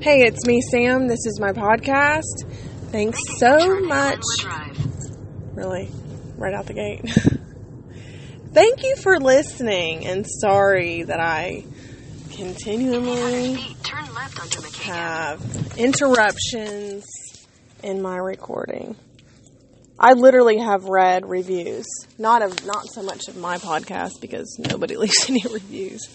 Hey, it's me, Sam. This is my podcast. Thanks so much. Really, right out the gate. Thank you for listening, and sorry that I continually have interruptions in my recording. I literally have read reviews, not of not so much of my podcast because nobody leaves any reviews,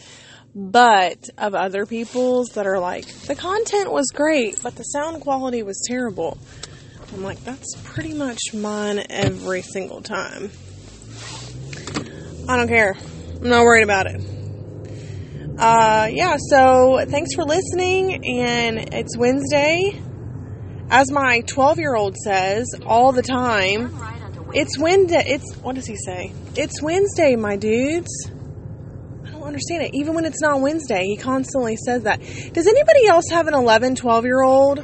but of other people's that are like the content was great, but the sound quality was terrible. I'm like, that's pretty much mine every single time. I don't care. I'm not worried about it. Uh, yeah, so thanks for listening, and it's Wednesday. As my 12 year old says all the time, it's Wednesday. It's, what does he say? It's Wednesday, my dudes. Don't understand it. Even when it's not Wednesday, he constantly says that. Does anybody else have an 11, 12 year old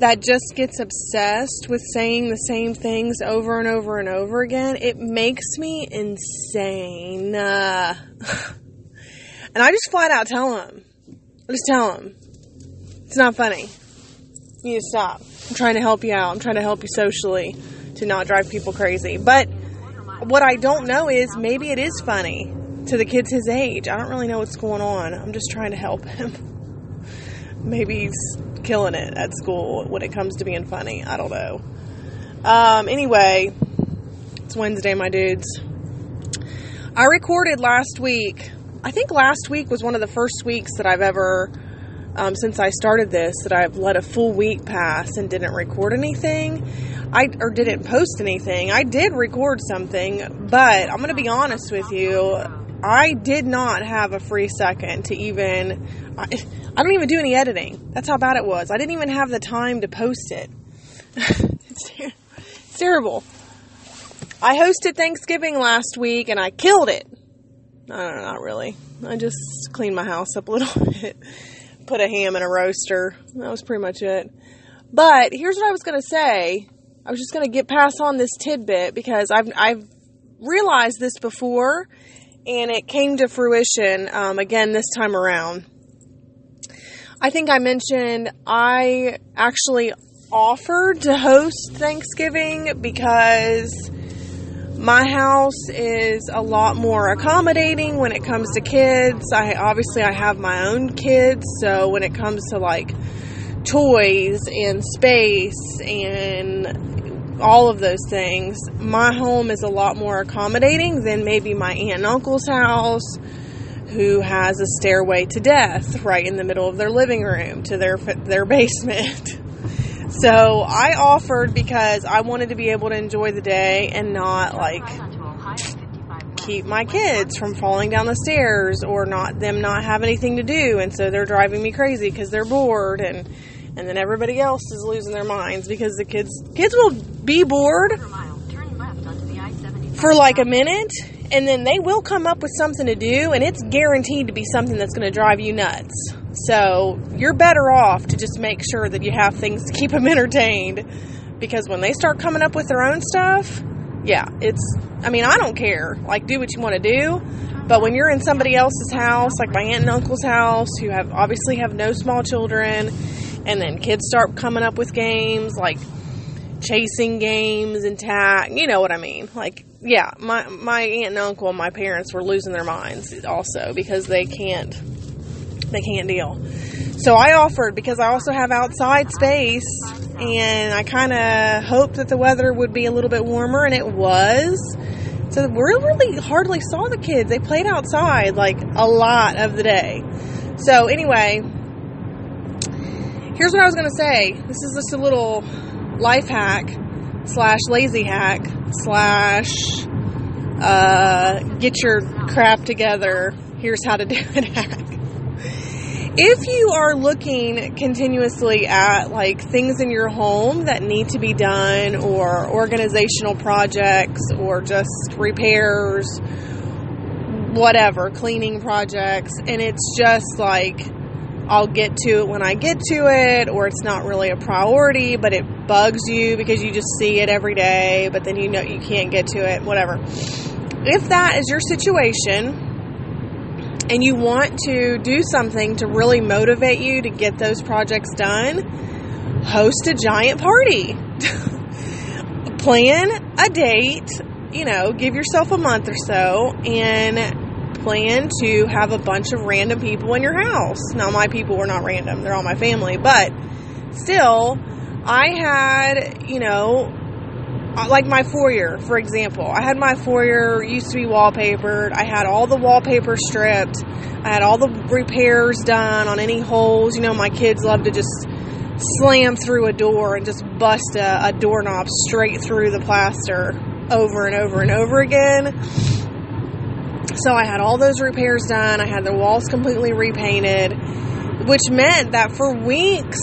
that just gets obsessed with saying the same things over and over and over again? It makes me insane. Uh, and I just flat out tell him. I just tell him. It's not funny. You need to stop. I'm trying to help you out. I'm trying to help you socially to not drive people crazy. But what I don't know is maybe it is funny to the kids his age. I don't really know what's going on. I'm just trying to help him. maybe he's killing it at school when it comes to being funny. I don't know. Um, anyway, it's Wednesday, my dudes. I recorded last week. I think last week was one of the first weeks that I've ever, um, since I started this, that I've let a full week pass and didn't record anything. I or didn't post anything. I did record something, but I'm going to be honest with you. I did not have a free second to even. I, I don't even do any editing. That's how bad it was. I didn't even have the time to post it. it's, ter- it's terrible. I hosted Thanksgiving last week and I killed it. No, no, not really. I just cleaned my house up a little bit, put a ham in a roaster. That was pretty much it. But here's what I was going to say. I was just going to get pass on this tidbit because I've I've realized this before, and it came to fruition um, again this time around. I think I mentioned I actually offered to host Thanksgiving because my house is a lot more accommodating when it comes to kids. I obviously I have my own kids, so when it comes to like toys and space and all of those things, my home is a lot more accommodating than maybe my aunt and uncle's house who has a stairway to death right in the middle of their living room to their their basement. So I offered because I wanted to be able to enjoy the day and not like keep my kids from falling down the stairs or not them not have anything to do and so they're driving me crazy because they're bored and and then everybody else is losing their minds because the kids kids will be bored for like a minute and then they will come up with something to do and it's guaranteed to be something that's going to drive you nuts. So you're better off to just make sure that you have things to keep them entertained because when they start coming up with their own stuff yeah it's i mean i don't care. Like do what you want to do but when you're in somebody else's house like my aunt and uncle's house who have obviously have no small children and then kids start coming up with games like chasing games and tag you know what i mean like yeah, my my aunt and uncle and my parents were losing their minds also because they can't they can't deal. So I offered because I also have outside space and I kind of hoped that the weather would be a little bit warmer and it was. So we really hardly saw the kids. They played outside like a lot of the day. So anyway, here's what I was going to say. This is just a little life hack slash lazy hack slash uh, get your crap together. Here's how to do it hack. If you are looking continuously at like things in your home that need to be done or organizational projects or just repairs, whatever, cleaning projects, and it's just like I'll get to it when I get to it, or it's not really a priority, but it bugs you because you just see it every day, but then you know you can't get to it, whatever. If that is your situation, and you want to do something to really motivate you to get those projects done, host a giant party. Plan a date, you know, give yourself a month or so and plan to have a bunch of random people in your house. Now, my people were not random, they're all my family, but still, I had, you know, uh, like my foyer, for example. I had my foyer used to be wallpapered. I had all the wallpaper stripped. I had all the repairs done on any holes. You know, my kids love to just slam through a door and just bust a, a doorknob straight through the plaster over and over and over again. So I had all those repairs done. I had the walls completely repainted, which meant that for weeks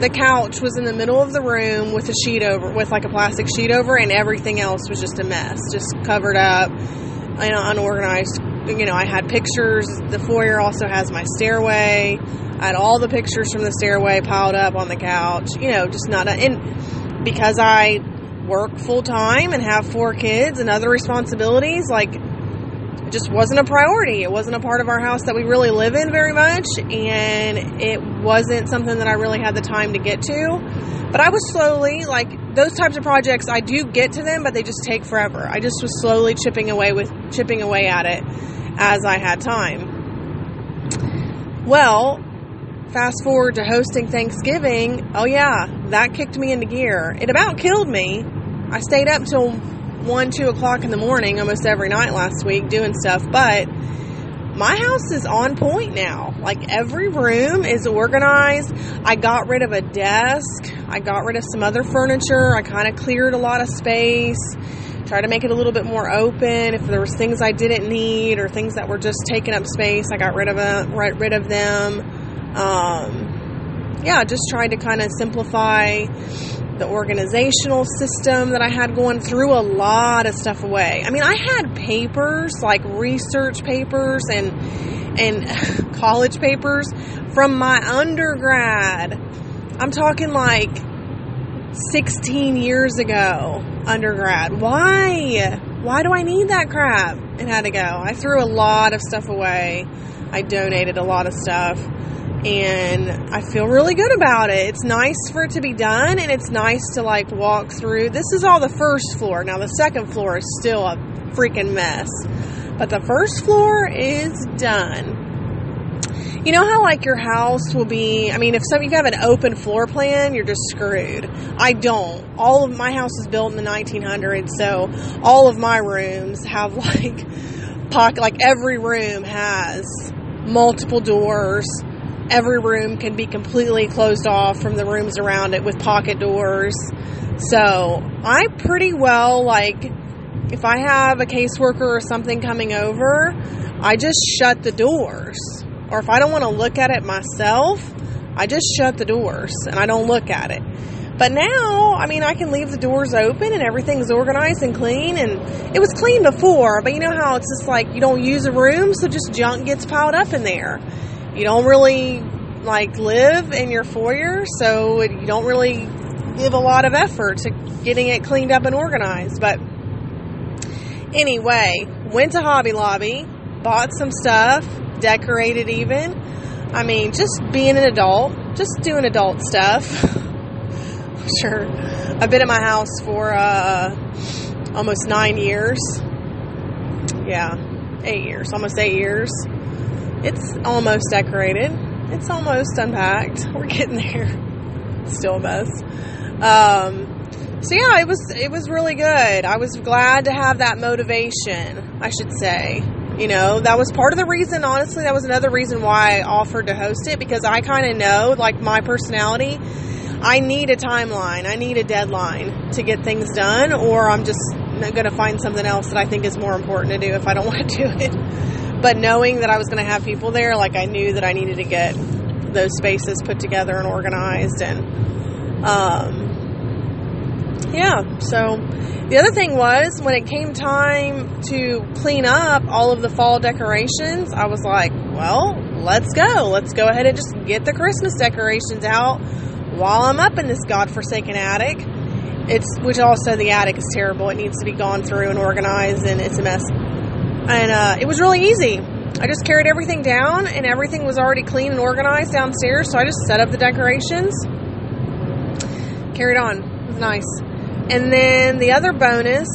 the couch was in the middle of the room with a sheet over, with like a plastic sheet over, and everything else was just a mess, just covered up, know, unorganized. You know, I had pictures. The foyer also has my stairway. I had all the pictures from the stairway piled up on the couch. You know, just not a, and because I work full time and have four kids and other responsibilities, like just wasn't a priority. It wasn't a part of our house that we really live in very much, and it wasn't something that I really had the time to get to. But I was slowly, like, those types of projects, I do get to them, but they just take forever. I just was slowly chipping away with, chipping away at it as I had time. Well, fast forward to hosting Thanksgiving, oh yeah, that kicked me into gear. It about killed me. I stayed up till one, two o'clock in the morning almost every night last week doing stuff, but my house is on point now. Like every room is organized. I got rid of a desk. I got rid of some other furniture. I kind of cleared a lot of space. Tried to make it a little bit more open. If there was things I didn't need or things that were just taking up space, I got rid of them. Rid of them. Um, yeah, just tried to kind of simplify the organizational system that I had going through a lot of stuff away. I mean, I had papers like research papers and and college papers from my undergrad. I'm talking like 16 years ago, undergrad. Why? Why do I need that crap? It had to go. I threw a lot of stuff away. I donated a lot of stuff and I feel really good about it. It's nice for it to be done and it's nice to like walk through. This is all the first floor. Now the second floor is still a freaking mess. But the first floor is done. You know how like your house will be, I mean if some you have an open floor plan, you're just screwed. I don't. All of my house was built in the 1900s, so all of my rooms have like pocket like every room has multiple doors every room can be completely closed off from the rooms around it with pocket doors. So I pretty well like if I have a caseworker or something coming over, I just shut the doors. Or if I don't want to look at it myself, I just shut the doors and I don't look at it. But now, I mean, I can leave the doors open and everything's organized and clean. And it was clean before, but you know how it's just like you don't use a room, so just junk gets piled up in there you don't really like live in your foyer, so you don't really give a lot of effort to getting it cleaned up and organized. But anyway, went to Hobby Lobby, bought some stuff, decorated even. I mean, just being an adult, just doing adult stuff. sure. I've been at my house for uh, almost nine years. Yeah, eight years, almost eight years. It's almost decorated. It's almost unpacked. We're getting there. Still a mess. Um, so yeah, it was it was really good. I was glad to have that motivation. I should say. You know, that was part of the reason. Honestly, that was another reason why I offered to host it because I kind of know, like my personality, I need a timeline. I need a deadline to get things done, or I'm just going to find something else that I think is more important to do if I don't want to do it. But knowing that I was going to have people there, like I knew that I needed to get those spaces put together and organized and um, yeah so the other thing was when it came time to clean up all of the fall decorations i was like well let's go. Let's go ahead and just get the christmas decorations out while i'm up in this godforsaken attic. It's which also the attic is terrible. It needs to be gone through and organized and it's a mess and uh, it was really easy. I just carried everything down and everything was already clean and organized downstairs. So I just set up the decorations, carried on. It was nice. And then the other bonus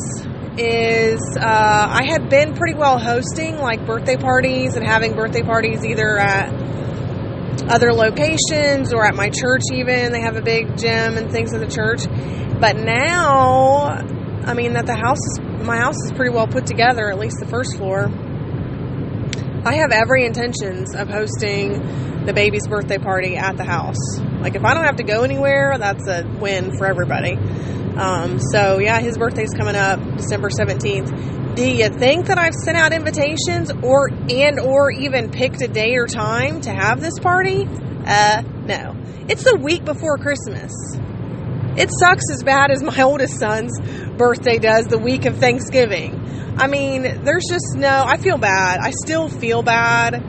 is uh, I had been pretty well hosting like birthday parties and having birthday parties either at other locations or at my church, even. They have a big gym and things at the church. But now, I mean, that the house is, my house is pretty well put together, at least the first floor. I have every intentions of hosting the baby's birthday party at the house. Like, if I don't have to go anywhere, that's a win for everybody. Um, so yeah, his birthday's coming up December 17th. Do you think that I've sent out invitations or and or even picked a day or time to have this party? Uh, no. It's the week before Christmas. It sucks as bad as my oldest son's birthday does the week of Thanksgiving. I mean, there's just no, I feel bad. I still feel bad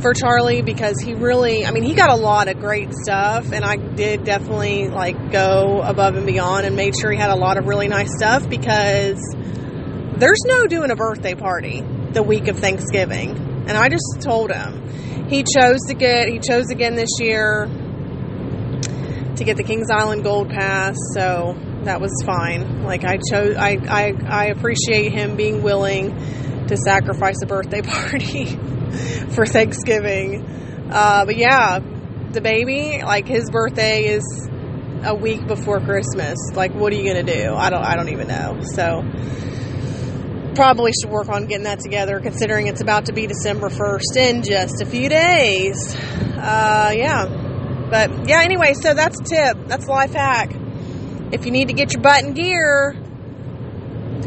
for Charlie because he really, I mean, he got a lot of great stuff, and I did definitely like go above and beyond and made sure he had a lot of really nice stuff because there's no doing a birthday party the week of Thanksgiving. And I just told him he chose to get, he chose again this year to get the Kings Island Gold Pass, so that was fine. Like I chose, I, I, I appreciate him being willing to sacrifice a birthday party for Thanksgiving. Uh, but yeah, the baby, like his birthday is a week before Christmas. Like, what are you gonna do? I don't, I don't even know. So probably should work on getting that together, considering it's about to be December first in just a few days. Uh, yeah. But yeah, anyway, so that's a tip. That's a life hack. If you need to get your butt in gear,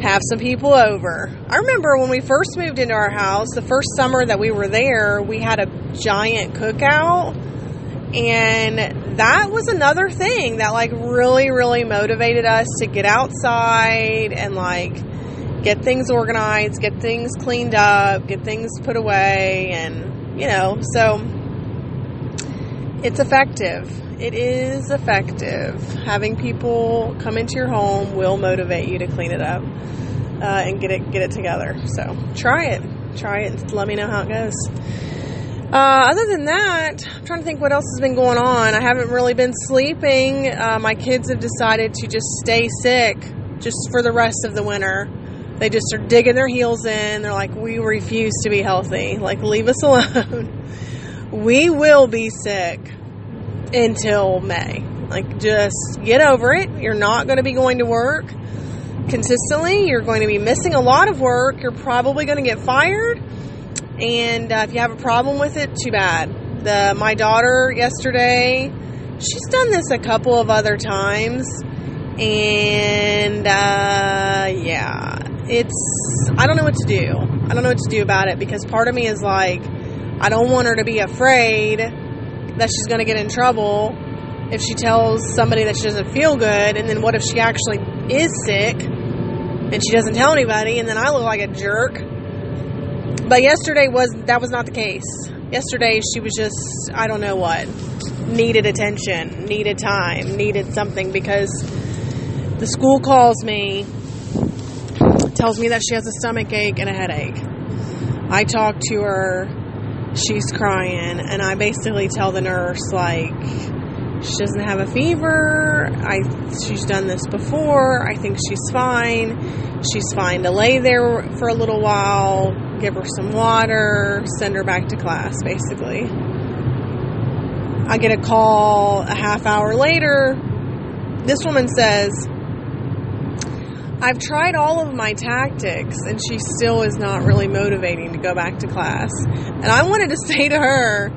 have some people over. I remember when we first moved into our house, the first summer that we were there, we had a giant cookout. And that was another thing that like really, really motivated us to get outside and like get things organized, get things cleaned up, get things put away. And, you know, so it's effective. It is effective. Having people come into your home will motivate you to clean it up uh, and get it get it together. So try it, try it, and let me know how it goes. Uh, other than that, I'm trying to think what else has been going on. I haven't really been sleeping. Uh, my kids have decided to just stay sick just for the rest of the winter. They just are digging their heels in. They're like, we refuse to be healthy. Like, leave us alone. We will be sick until May. Like, just get over it. You're not going to be going to work consistently. You're going to be missing a lot of work. You're probably going to get fired. And uh, if you have a problem with it, too bad. The my daughter yesterday, she's done this a couple of other times, and uh, yeah, it's I don't know what to do. I don't know what to do about it because part of me is like, I don't want her to be afraid that she's going to get in trouble if she tells somebody that she doesn't feel good, and then what if she actually is sick and she doesn't tell anybody, and then I look like a jerk. But yesterday was that was not the case. Yesterday she was just I don't know what needed attention, needed time, needed something because the school calls me, tells me that she has a stomach ache and a headache. I talk to her, she's crying, and I basically tell the nurse like she doesn't have a fever. I she's done this before. I think she's fine. She's fine to lay there for a little while, give her some water, send her back to class basically. I get a call a half hour later. This woman says, I've tried all of my tactics and she still is not really motivating to go back to class. And I wanted to say to her,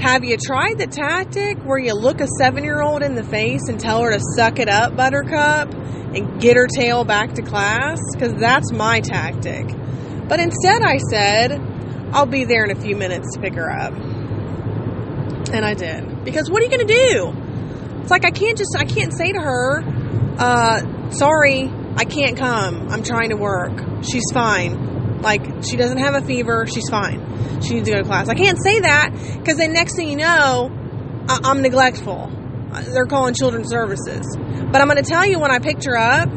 have you tried the tactic where you look a seven year old in the face and tell her to suck it up, Buttercup, and get her tail back to class? Because that's my tactic. But instead, I said, I'll be there in a few minutes to pick her up. And I did. Because what are you going to do? It's like I can't just, I can't say to her, uh, sorry, I can't come. I'm trying to work. She's fine. Like, she doesn't have a fever. She's fine. She needs to go to class. I can't say that because then next thing you know, I- I'm neglectful. Uh, they're calling children's services. But I'm going to tell you when I picked her up,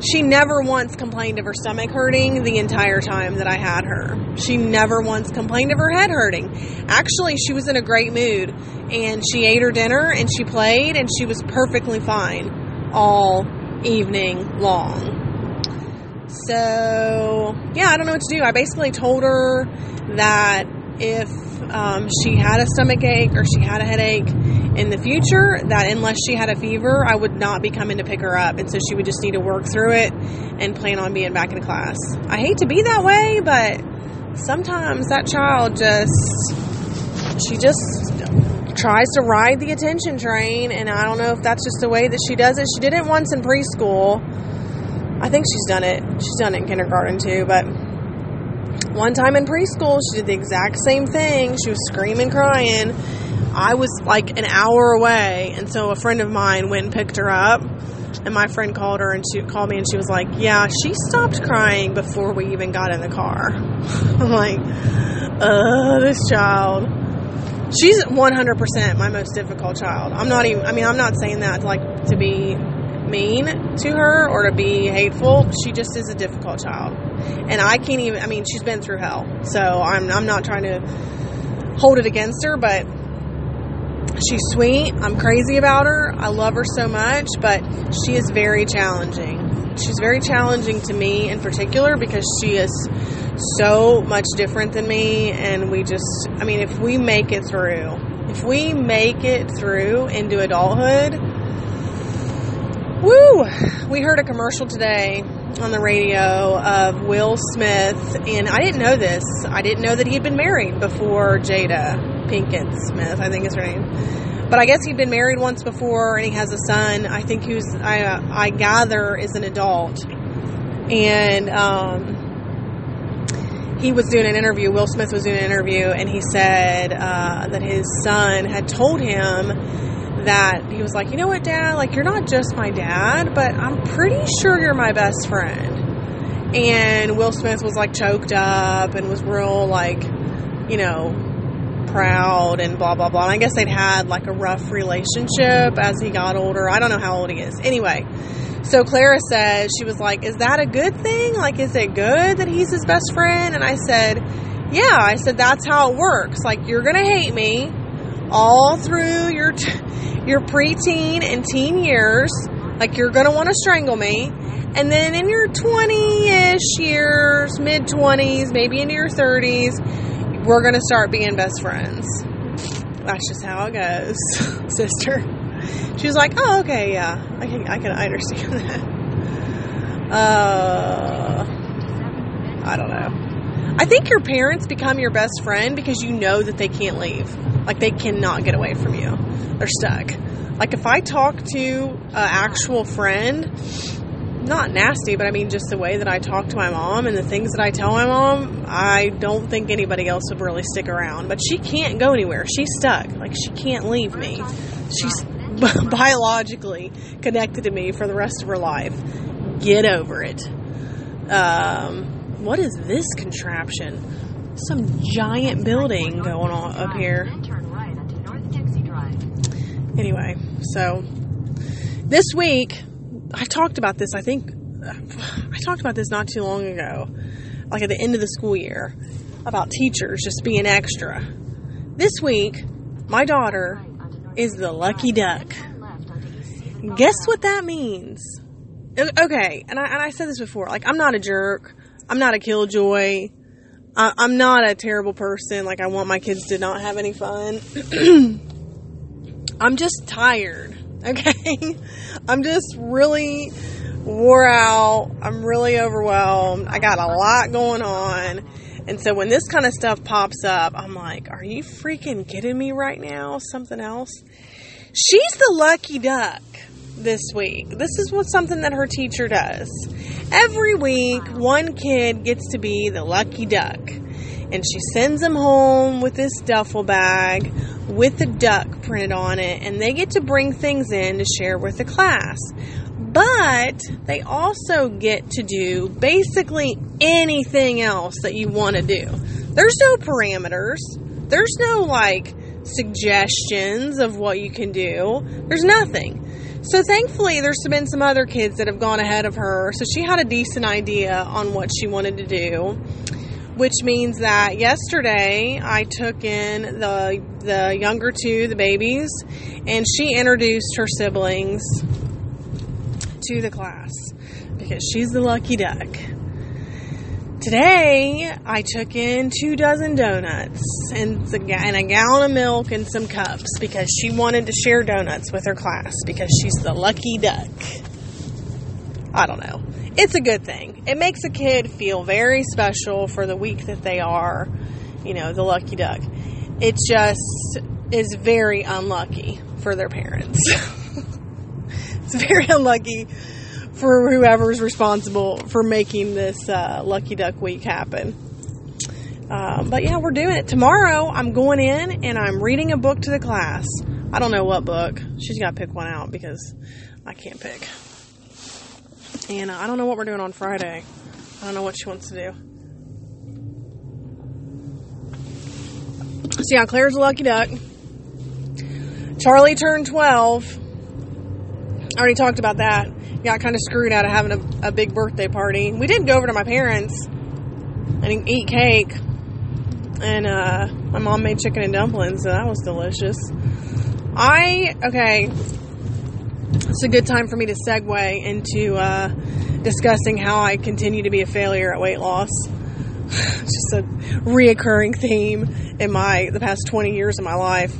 She never once complained of her stomach hurting the entire time that I had her. She never once complained of her head hurting. Actually, she was in a great mood and she ate her dinner and she played and she was perfectly fine all evening long. So, yeah, I don't know what to do. I basically told her that if um, she had a stomach ache or she had a headache in the future, that unless she had a fever, I would not be coming to pick her up. And so she would just need to work through it and plan on being back in class. I hate to be that way, but sometimes that child just, she just tries to ride the attention train. And I don't know if that's just the way that she does it. She did it once in preschool. I think she's done it. She's done it in kindergarten too, but one time in preschool, she did the exact same thing. She was screaming, crying. I was like an hour away, and so a friend of mine went and picked her up. And my friend called her and she called me and she was like, Yeah, she stopped crying before we even got in the car. I'm like, uh, this child. She's 100% my most difficult child. I'm not even, I mean, I'm not saying that like to be mean to her or to be hateful. She just is a difficult child. And I can't even, I mean, she's been through hell. So I'm, I'm not trying to hold it against her, but she's sweet. I'm crazy about her. I love her so much, but she is very challenging. She's very challenging to me in particular because she is so much different than me. And we just, I mean, if we make it through, if we make it through into adulthood, Woo! We heard a commercial today on the radio of Will Smith, and I didn't know this. I didn't know that he had been married before Jada Pinkett Smith, I think is her name. But I guess he'd been married once before, and he has a son. I think who's I uh, I gather is an adult, and um, he was doing an interview. Will Smith was doing an interview, and he said uh, that his son had told him that he was like, you know what, dad, like you're not just my dad, but I'm pretty sure you're my best friend. And Will Smith was like choked up and was real like, you know, proud and blah blah blah. And I guess they'd had like a rough relationship as he got older. I don't know how old he is. Anyway, so Clara says she was like, "Is that a good thing? Like, is it good that he's his best friend?" And I said, "Yeah." I said that's how it works. Like, you're gonna hate me all through your t- your preteen and teen years, like you're going to want to strangle me. And then in your 20 ish years, mid 20s, maybe into your 30s, we're going to start being best friends. That's just how it goes, sister. She was like, "Oh, okay, yeah, I can, I can understand that." Uh, I don't know. I think your parents become your best friend because you know that they can't leave. Like they cannot get away from you. They're stuck. Like if I talk to an actual friend, not nasty, but I mean just the way that I talk to my mom and the things that I tell my mom, I don't think anybody else would really stick around. But she can't go anywhere. She's stuck. Like she can't leave me. She's biologically connected to me for the rest of her life. Get over it. Um, what is this contraption? Some giant building going on up here. Anyway, so this week, I talked about this, I think, I talked about this not too long ago, like at the end of the school year, about teachers just being extra. This week, my daughter is the lucky duck. Guess what that means? Okay, and I, and I said this before, like, I'm not a jerk, I'm not a killjoy. I'm not a terrible person. Like, I want my kids to not have any fun. I'm just tired, okay? I'm just really wore out. I'm really overwhelmed. I got a lot going on. And so when this kind of stuff pops up, I'm like, are you freaking kidding me right now? Something else? She's the lucky duck this week. This is what something that her teacher does. Every week, one kid gets to be the lucky duck. And she sends them home with this duffel bag with the duck printed on it, and they get to bring things in to share with the class. But they also get to do basically anything else that you want to do. There's no parameters. There's no like suggestions of what you can do. There's nothing. So thankfully, there's been some other kids that have gone ahead of her. So she had a decent idea on what she wanted to do, which means that yesterday I took in the the younger two, the babies, and she introduced her siblings to the class because she's the lucky duck. Today, I took in two dozen donuts and a, and a gallon of milk and some cups because she wanted to share donuts with her class because she's the lucky duck. I don't know. It's a good thing. It makes a kid feel very special for the week that they are, you know, the lucky duck. It just is very unlucky for their parents. it's very unlucky for whoever's responsible for making this uh, Lucky Duck Week happen. Um, but yeah, we're doing it. Tomorrow, I'm going in and I'm reading a book to the class. I don't know what book. She's got to pick one out because I can't pick. And I don't know what we're doing on Friday. I don't know what she wants to do. So yeah, Claire's a lucky duck. Charlie turned 12. I already talked about that got kind of screwed out of having a, a big birthday party. We did go over to my parents and eat cake. And uh, my mom made chicken and dumplings, so that was delicious. I, okay, it's a good time for me to segue into uh, discussing how I continue to be a failure at weight loss. It's just a reoccurring theme in my the past 20 years of my life.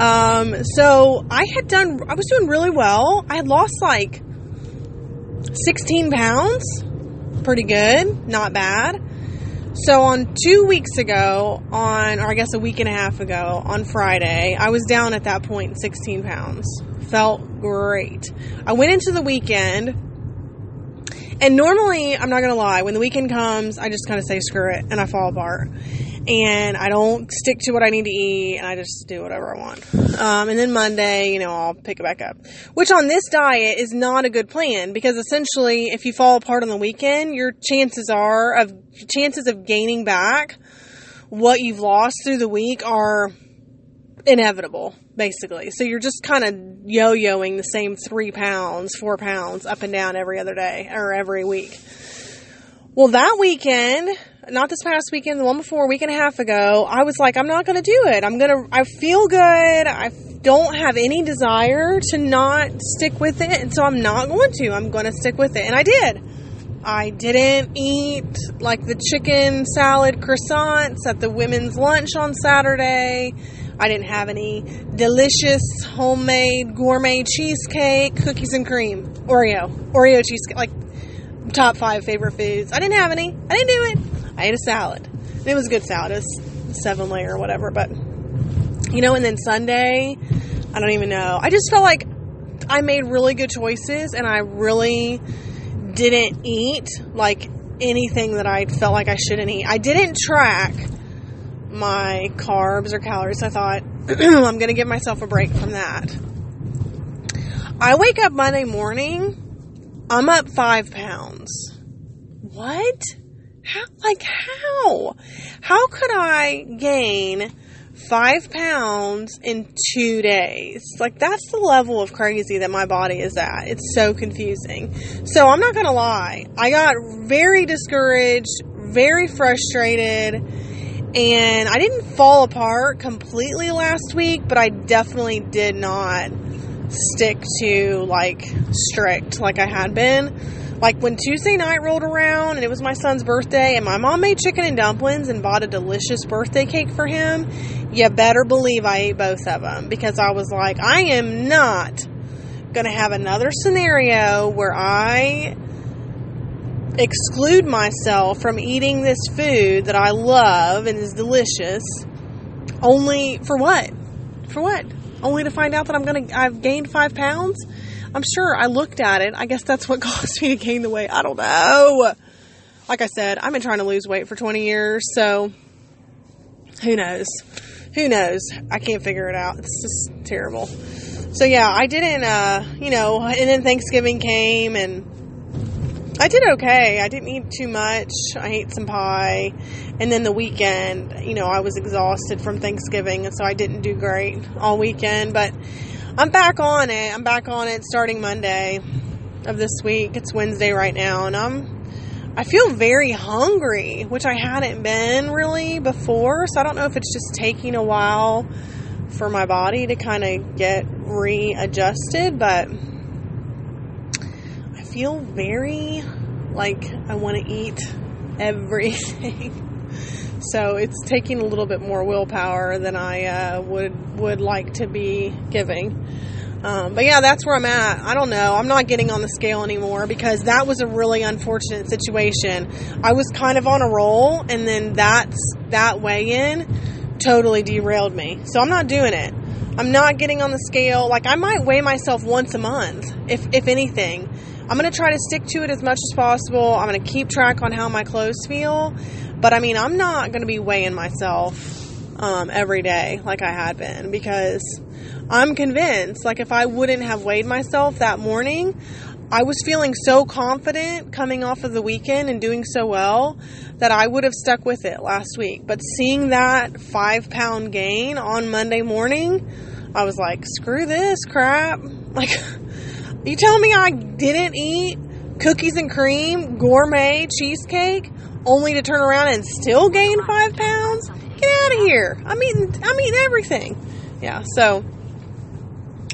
Um, so I had done, I was doing really well. I had lost like 16 pounds. Pretty good. Not bad. So on two weeks ago, on, or I guess a week and a half ago, on Friday, I was down at that point 16 pounds. Felt great. I went into the weekend, and normally, I'm not gonna lie, when the weekend comes, I just kind of say screw it, and I fall apart and I don't stick to what I need to eat, and I just do whatever I want. Um, and then Monday, you know, I'll pick it back up. Which on this diet is not a good plan because essentially, if you fall apart on the weekend, your chances are of chances of gaining back what you've lost through the week are inevitable, basically. So you're just kind of yo-yoing the same three pounds, four pounds up and down every other day or every week. Well, that weekend, not this past weekend, the one before, a week and a half ago, I was like, I'm not going to do it. I'm going to, I feel good. I don't have any desire to not stick with it. And so I'm not going to. I'm going to stick with it. And I did. I didn't eat like the chicken salad croissants at the women's lunch on Saturday. I didn't have any delicious homemade gourmet cheesecake, cookies and cream, Oreo, Oreo cheesecake, like top five favorite foods. I didn't have any. I didn't do it. I ate a salad. It was a good salad. It was seven layer or whatever. But, you know, and then Sunday, I don't even know. I just felt like I made really good choices and I really didn't eat like anything that I felt like I shouldn't eat. I didn't track my carbs or calories. I thought, I'm going to give myself a break from that. I wake up Monday morning, I'm up five pounds. What? How, like, how? How could I gain five pounds in two days? Like, that's the level of crazy that my body is at. It's so confusing. So, I'm not gonna lie. I got very discouraged, very frustrated, and I didn't fall apart completely last week, but I definitely did not stick to like strict like I had been. Like when Tuesday night rolled around and it was my son's birthday and my mom made chicken and dumplings and bought a delicious birthday cake for him, you better believe I ate both of them because I was like, I am not going to have another scenario where I exclude myself from eating this food that I love and is delicious only for what? For what? Only to find out that I'm going to I've gained 5 pounds? I'm sure I looked at it. I guess that's what caused me to gain the weight. I don't know. Like I said, I've been trying to lose weight for 20 years, so who knows? Who knows? I can't figure it out. It's just terrible. So yeah, I didn't, uh, you know, and then Thanksgiving came and I did okay. I didn't eat too much. I ate some pie. And then the weekend, you know, I was exhausted from Thanksgiving, and so I didn't do great all weekend. But I'm back on it. I'm back on it starting Monday of this week. It's Wednesday right now, and I'm I feel very hungry, which I hadn't been really before. So I don't know if it's just taking a while for my body to kind of get readjusted, but feel very like I want to eat everything. so it's taking a little bit more willpower than I uh, would would like to be giving. Um, but yeah, that's where I'm at. I don't know. I'm not getting on the scale anymore because that was a really unfortunate situation. I was kind of on a roll, and then that's that weigh in totally derailed me. So I'm not doing it. I'm not getting on the scale. Like I might weigh myself once a month, if if anything. I'm gonna try to stick to it as much as possible. I'm gonna keep track on how my clothes feel. But I mean, I'm not gonna be weighing myself um, every day like I had been because I'm convinced, like, if I wouldn't have weighed myself that morning, I was feeling so confident coming off of the weekend and doing so well that I would have stuck with it last week. But seeing that five pound gain on Monday morning, I was like, screw this crap. Like, you telling me I didn't eat cookies and cream, gourmet cheesecake, only to turn around and still gain five pounds? Get out of here. I'm eating, I'm eating everything. Yeah, so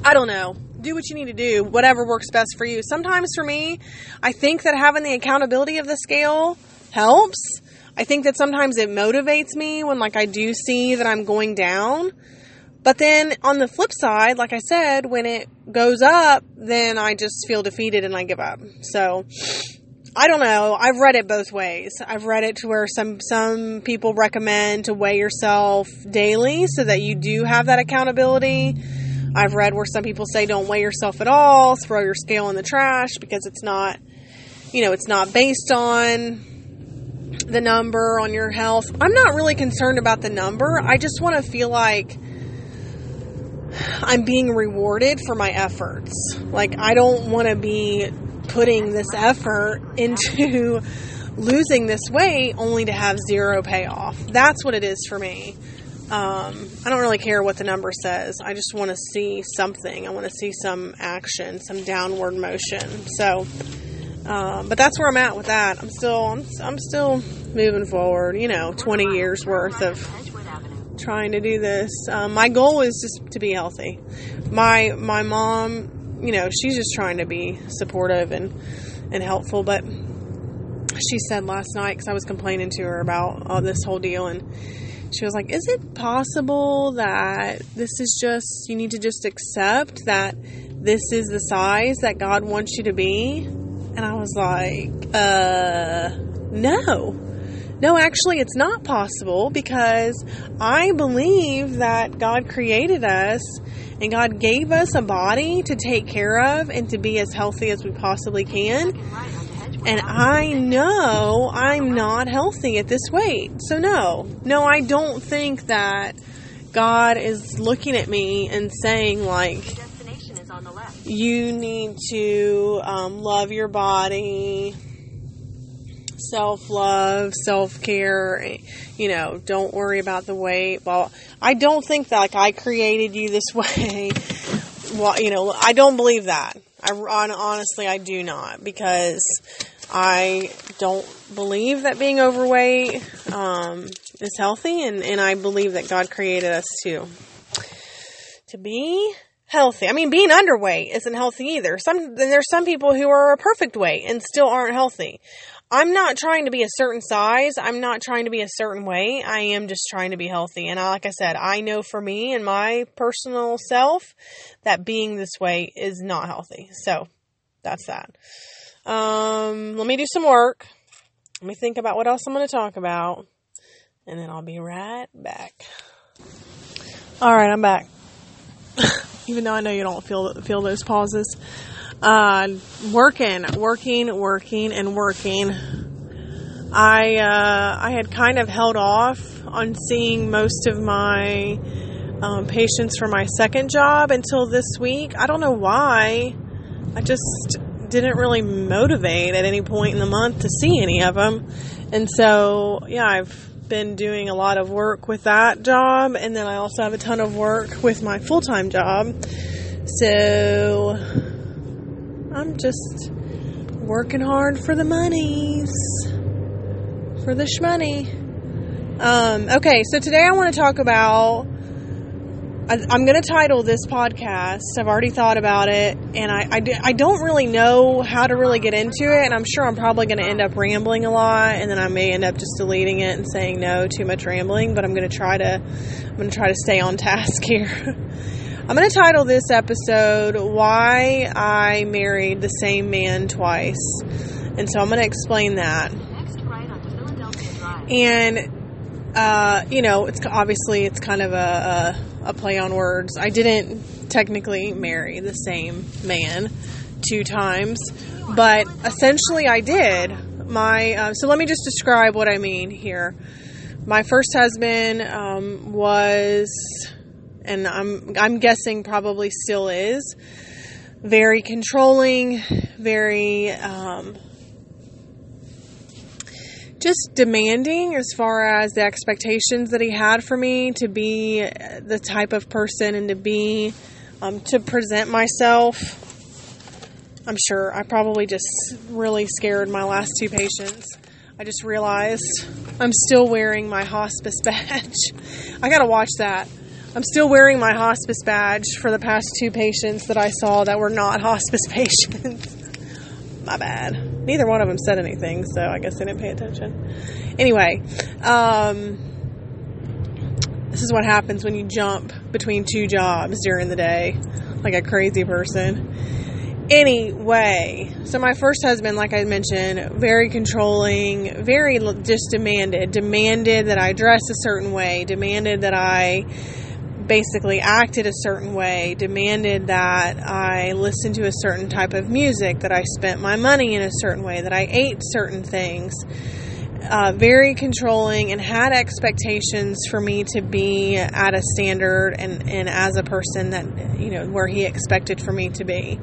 I don't know. Do what you need to do, whatever works best for you. Sometimes for me, I think that having the accountability of the scale helps. I think that sometimes it motivates me when like I do see that I'm going down. But then on the flip side, like I said, when it goes up, then I just feel defeated and I give up. So I don't know. I've read it both ways. I've read it to where some some people recommend to weigh yourself daily so that you do have that accountability. I've read where some people say don't weigh yourself at all, throw your scale in the trash because it's not, you know, it's not based on the number on your health. I'm not really concerned about the number. I just want to feel like I'm being rewarded for my efforts. Like, I don't want to be putting this effort into losing this weight only to have zero payoff. That's what it is for me. Um, I don't really care what the number says. I just want to see something. I want to see some action, some downward motion. So, um, but that's where I'm at with that. I'm still, I'm, I'm still moving forward. You know, 20 years worth of trying to do this. Um, my goal is just to be healthy. My my mom, you know, she's just trying to be supportive and and helpful. But she said last night because I was complaining to her about all this whole deal and she was like, Is it possible that this is just, you need to just accept that this is the size that God wants you to be? And I was like, Uh, no. No, actually, it's not possible because I believe that God created us and God gave us a body to take care of and to be as healthy as we possibly can. And I know I'm not healthy at this weight. So, no, no, I don't think that God is looking at me and saying, like, you need to um, love your body, self love, self care, you know, don't worry about the weight. Well, I don't think that, like, I created you this way. well, you know, I don't believe that. I honestly, I do not because I don't believe that being overweight um, is healthy, and, and I believe that God created us to to be healthy. I mean, being underweight isn't healthy either. Some there's some people who are a perfect weight and still aren't healthy. I'm not trying to be a certain size. I'm not trying to be a certain way. I am just trying to be healthy. And like I said, I know for me and my personal self that being this way is not healthy. So that's that. Um, let me do some work. Let me think about what else I'm going to talk about. And then I'll be right back. All right, I'm back. Even though I know you don't feel feel those pauses. Uh, working, working, working, and working. I uh, I had kind of held off on seeing most of my um, patients for my second job until this week. I don't know why. I just didn't really motivate at any point in the month to see any of them. And so, yeah, I've been doing a lot of work with that job, and then I also have a ton of work with my full time job. So, I'm just working hard for the monies, for the shmoney. Um, okay, so today I want to talk about. I, am going to title this podcast. I've already thought about it, and I, I, I, don't really know how to really get into it. And I'm sure I'm probably going to end up rambling a lot, and then I may end up just deleting it and saying no, too much rambling. But I'm going to try to I'm going to try to stay on task here. I'm going to title this episode "Why I Married the Same Man Twice," and so I'm going to explain that. And uh, you know, it's obviously it's kind of a, a, a play on words. I didn't technically marry the same man two times, but essentially I did. My uh, so let me just describe what I mean here. My first husband um, was, and I'm I'm guessing probably still is, very controlling, very um, just demanding as far as the expectations that he had for me to be the type of person and to be um, to present myself. I'm sure I probably just really scared my last two patients. I just realized I'm still wearing my hospice badge. I gotta watch that. I'm still wearing my hospice badge for the past two patients that I saw that were not hospice patients. my bad. Neither one of them said anything, so I guess they didn't pay attention. Anyway, um, this is what happens when you jump between two jobs during the day, like a crazy person. Anyway, so my first husband, like I mentioned, very controlling, very just demanded, demanded that I dress a certain way, demanded that I basically acted a certain way, demanded that I listen to a certain type of music, that I spent my money in a certain way, that I ate certain things. Uh, very controlling and had expectations for me to be at a standard and, and as a person that, you know, where he expected for me to be.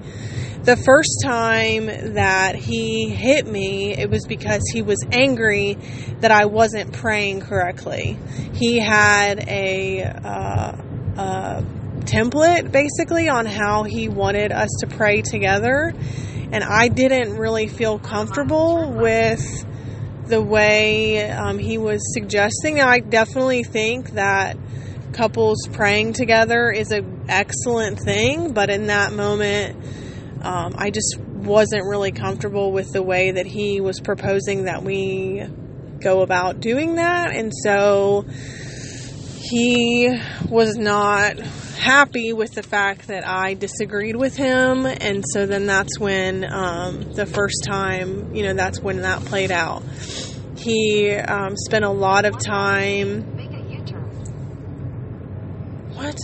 The first time that he hit me, it was because he was angry that I wasn't praying correctly. He had a, uh, uh, template basically on how he wanted us to pray together. And I didn't really feel comfortable with the way um, he was suggesting. Now, I definitely think that couples praying together is an excellent thing, but in that moment, um, I just wasn't really comfortable with the way that he was proposing that we go about doing that. And so he was not happy with the fact that I disagreed with him, and so then that's when um, the first time, you know, that's when that played out. He um, spent a lot of time. What?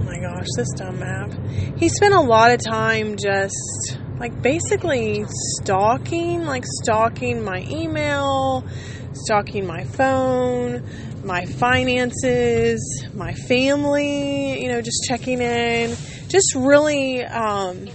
Oh my gosh, this dumb map. He spent a lot of time just like basically stalking, like stalking my email, stalking my phone, my finances, my family, you know, just checking in, just really, um,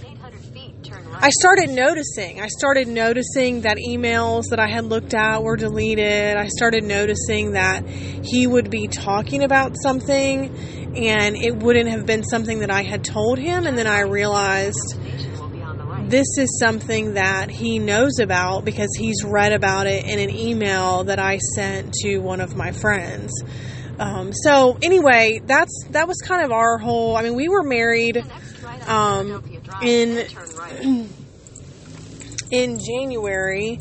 I started noticing. I started noticing that emails that I had looked at were deleted. I started noticing that he would be talking about something and it wouldn't have been something that I had told him. And then I realized this is something that he knows about because he's read about it in an email that I sent to one of my friends. Um, so anyway, that's that was kind of our whole. I mean, we were married um, in in January,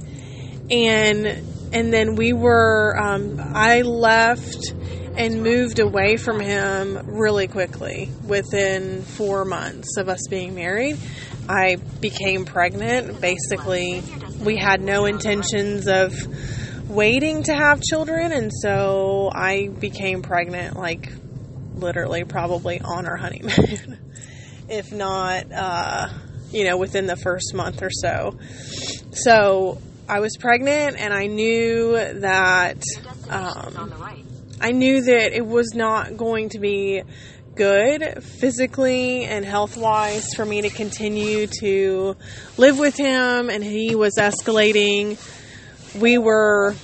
and and then we were. Um, I left and moved away from him really quickly within four months of us being married. I became pregnant. Basically, we had no intentions of waiting to have children, and so I became pregnant like literally probably on our honeymoon, if not, uh, you know, within the first month or so. So I was pregnant, and I knew that. Um, I knew that it was not going to be good physically and health wise for me to continue to live with him, and he was escalating. We were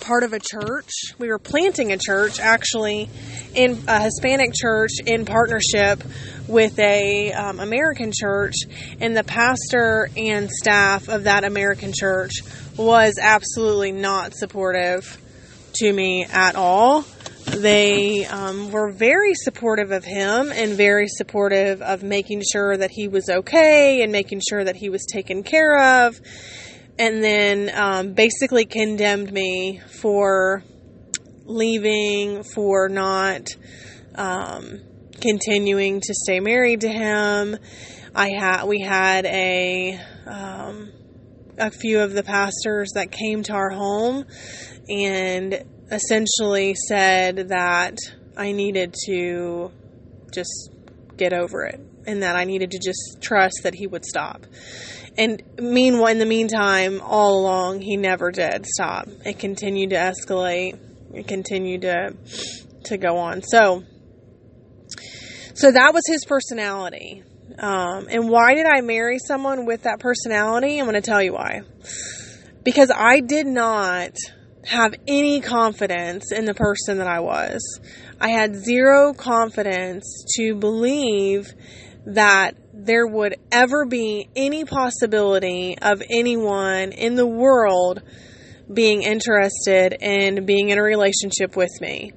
part of a church. We were planting a church, actually, in a Hispanic church in partnership with a um, American church, and the pastor and staff of that American church was absolutely not supportive to me at all. They um, were very supportive of him and very supportive of making sure that he was okay and making sure that he was taken care of and then um, basically condemned me for leaving, for not um, continuing to stay married to him. I had we had a um, a few of the pastors that came to our home and essentially said that I needed to just get over it and that I needed to just trust that he would stop. And meanwhile, in the meantime, all along, he never did stop. It continued to escalate. It continued to to go on. So, so that was his personality. Um, and why did I marry someone with that personality? I'm going to tell you why. Because I did not have any confidence in the person that I was. I had zero confidence to believe that there would ever be any possibility of anyone in the world being interested in being in a relationship with me.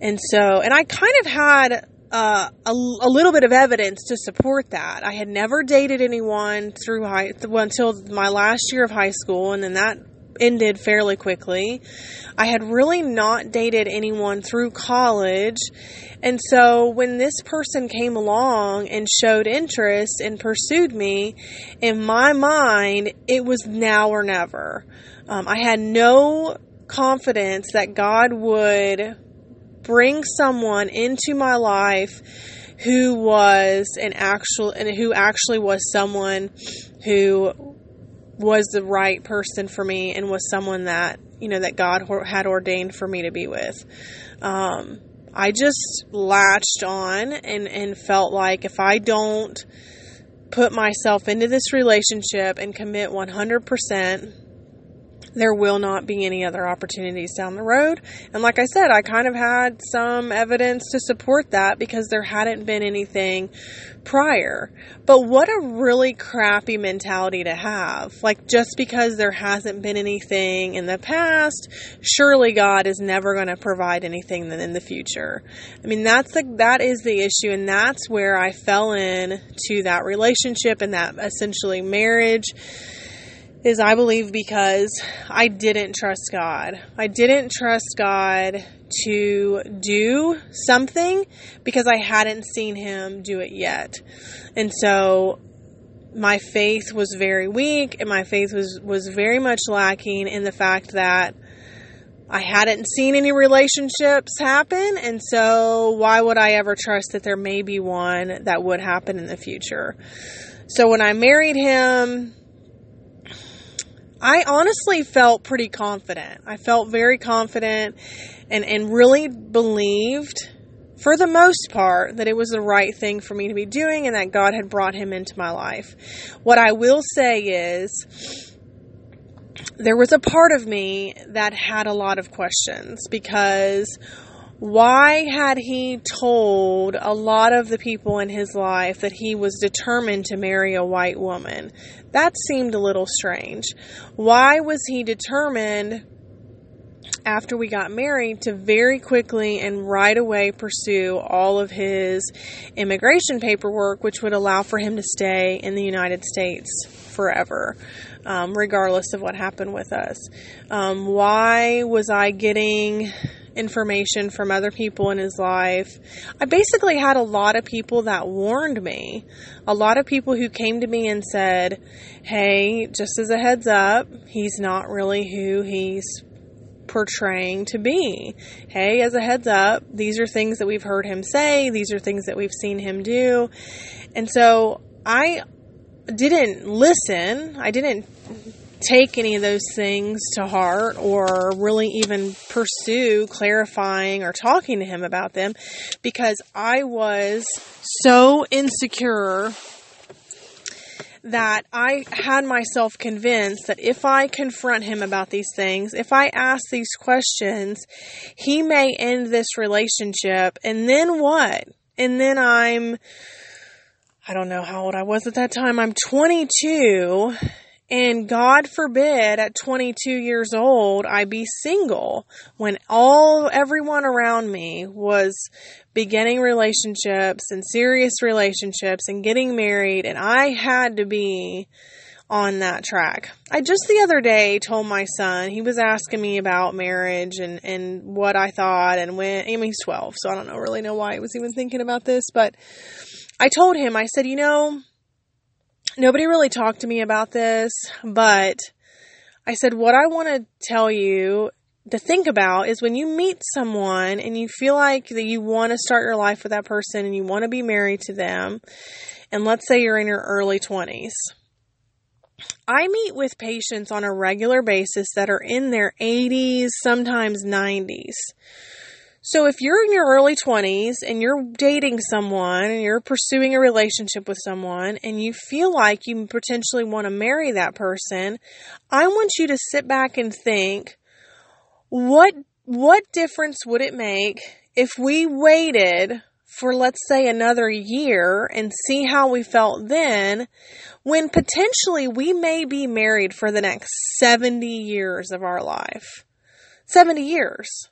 And so, and I kind of had uh, a, a, little bit of evidence to support that. I had never dated anyone through high well, until my last year of high school, and then that ended fairly quickly. I had really not dated anyone through college. And so when this person came along and showed interest and pursued me, in my mind, it was now or never. Um, I had no confidence that God would bring someone into my life who was an actual and who actually was someone who was the right person for me and was someone that you know that God had ordained for me to be with. Um, I just latched on and and felt like if I don't put myself into this relationship and commit 100% there will not be any other opportunities down the road. And like I said, I kind of had some evidence to support that because there hadn't been anything prior. But what a really crappy mentality to have. Like, just because there hasn't been anything in the past, surely God is never going to provide anything in the future. I mean, that's the, that is the issue. And that's where I fell in to that relationship and that essentially marriage is I believe because I didn't trust God. I didn't trust God to do something because I hadn't seen Him do it yet. And so my faith was very weak and my faith was, was very much lacking in the fact that I hadn't seen any relationships happen, and so why would I ever trust that there may be one that would happen in the future? So when I married him, I honestly felt pretty confident. I felt very confident and, and really believed, for the most part, that it was the right thing for me to be doing and that God had brought him into my life. What I will say is, there was a part of me that had a lot of questions because why had he told a lot of the people in his life that he was determined to marry a white woman? That seemed a little strange. Why was he determined after we got married to very quickly and right away pursue all of his immigration paperwork, which would allow for him to stay in the United States forever, um, regardless of what happened with us? Um, why was I getting information from other people in his life. I basically had a lot of people that warned me. A lot of people who came to me and said, Hey, just as a heads up, he's not really who he's portraying to be. Hey, as a heads up, these are things that we've heard him say, these are things that we've seen him do. And so I didn't listen. I didn't take any of those things to heart or really even pursue clarifying or talking to him about them because I was so insecure that I had myself convinced that if I confront him about these things, if I ask these questions, he may end this relationship. And then what? And then I'm, I don't know how old I was at that time. I'm 22 and God forbid at 22 years old I be single when all everyone around me was beginning relationships and serious relationships and getting married and I had to be on that track. I just the other day told my son, he was asking me about marriage and, and what I thought and when, I mean, he's 12, so I don't know, really know why he was even thinking about this, but I told him, I said, you know, nobody really talked to me about this, but I said, what I want to tell you to think about is when you meet someone and you feel like that you want to start your life with that person and you want to be married to them, and let's say you're in your early 20s. I meet with patients on a regular basis that are in their 80s, sometimes 90s so if you're in your early 20s and you're dating someone and you're pursuing a relationship with someone and you feel like you potentially want to marry that person, I want you to sit back and think what what difference would it make if we waited for let's say another year and see how we felt then when potentially we may be married for the next 70 years of our life. 70 years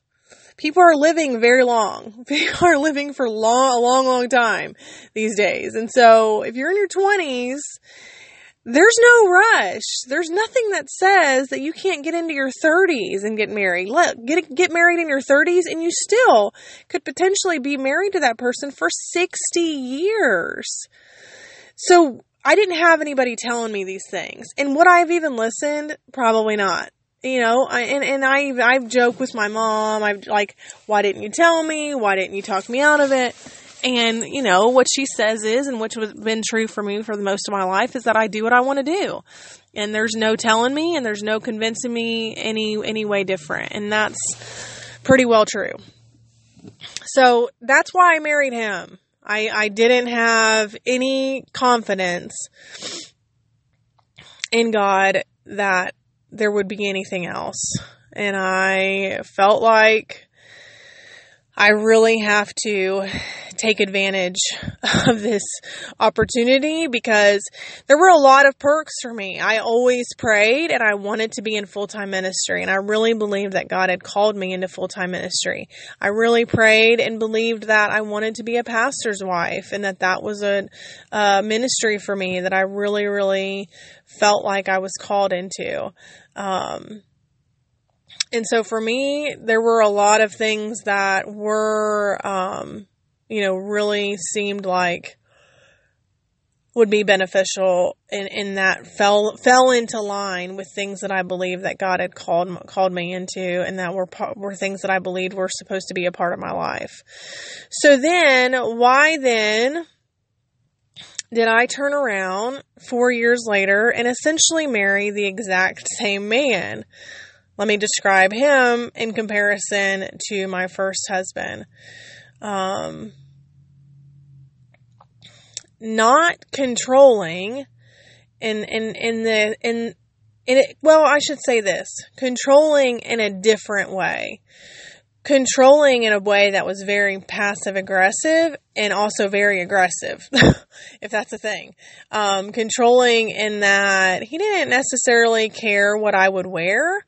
people are living very long. People are living for long, a long, long time these days. And so if you're in your 20s, there's no rush. There's nothing that says that you can't get into your 30s and get married. Look, get get married in your 30s and you still could potentially be married to that person for 60 years. So I didn't have anybody telling me these things. And would I have even listened? Probably not you know, I, and, and I, I've joked with my mom. I've like, why didn't you tell me? Why didn't you talk me out of it? And, you know, what she says is, and which has been true for me for the most of my life, is that I do what I want to do. And there's no telling me and there's no convincing me any, any way different. And that's pretty well true. So that's why I married him. I, I didn't have any confidence in God that there would be anything else. And I felt like I really have to take advantage of this opportunity because there were a lot of perks for me. I always prayed and I wanted to be in full time ministry, and I really believed that God had called me into full time ministry. I really prayed and believed that I wanted to be a pastor's wife and that that was a, a ministry for me that I really, really felt like I was called into. Um, and so for me, there were a lot of things that were, um, you know, really seemed like would be beneficial and, and that fell fell into line with things that I believe that God had called called me into and that were were things that I believed were supposed to be a part of my life. So then why then did I turn around 4 years later and essentially marry the exact same man? Let me describe him in comparison to my first husband. Um, not controlling in in in the in in it, well, I should say this controlling in a different way. Controlling in a way that was very passive aggressive and also very aggressive, if that's a thing. Um, controlling in that he didn't necessarily care what I would wear,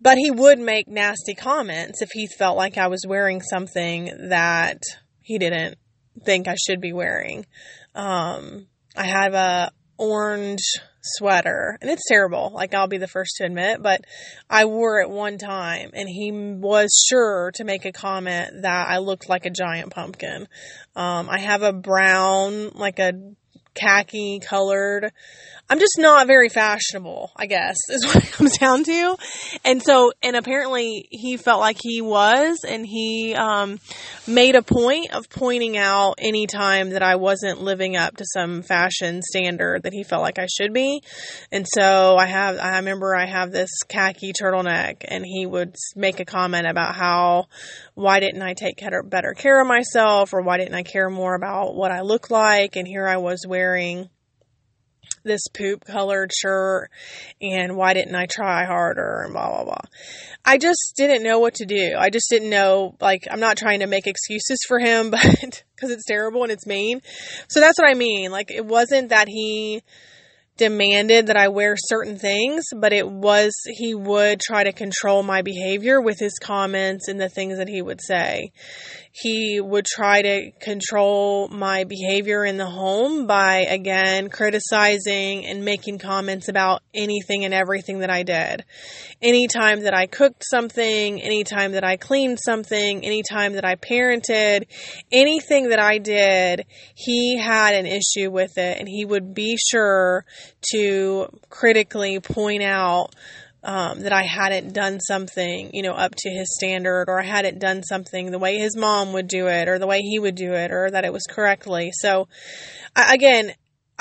but he would make nasty comments if he felt like I was wearing something that he didn't think I should be wearing. Um, I have a orange sweater and it's terrible. Like I'll be the first to admit, but I wore it one time and he was sure to make a comment that I looked like a giant pumpkin. Um, I have a brown, like a khaki colored. I'm just not very fashionable, I guess, is what it comes down to. And so, and apparently he felt like he was, and he um, made a point of pointing out any time that I wasn't living up to some fashion standard that he felt like I should be. And so I have, I remember I have this khaki turtleneck, and he would make a comment about how, why didn't I take better care of myself, or why didn't I care more about what I look like? And here I was wearing this poop colored shirt and why didn't I try harder and blah, blah, blah. I just didn't know what to do. I just didn't know, like, I'm not trying to make excuses for him, but because it's terrible and it's mean. So that's what I mean. Like, it wasn't that he demanded that I wear certain things, but it was, he would try to control my behavior with his comments and the things that he would say he would try to control my behavior in the home by again criticizing and making comments about anything and everything that I did. Anytime that I cooked something, anytime that I cleaned something, anytime that I parented, anything that I did, he had an issue with it and he would be sure to critically point out um, that I hadn't done something, you know, up to his standard, or I hadn't done something the way his mom would do it, or the way he would do it, or that it was correctly. So, I, again,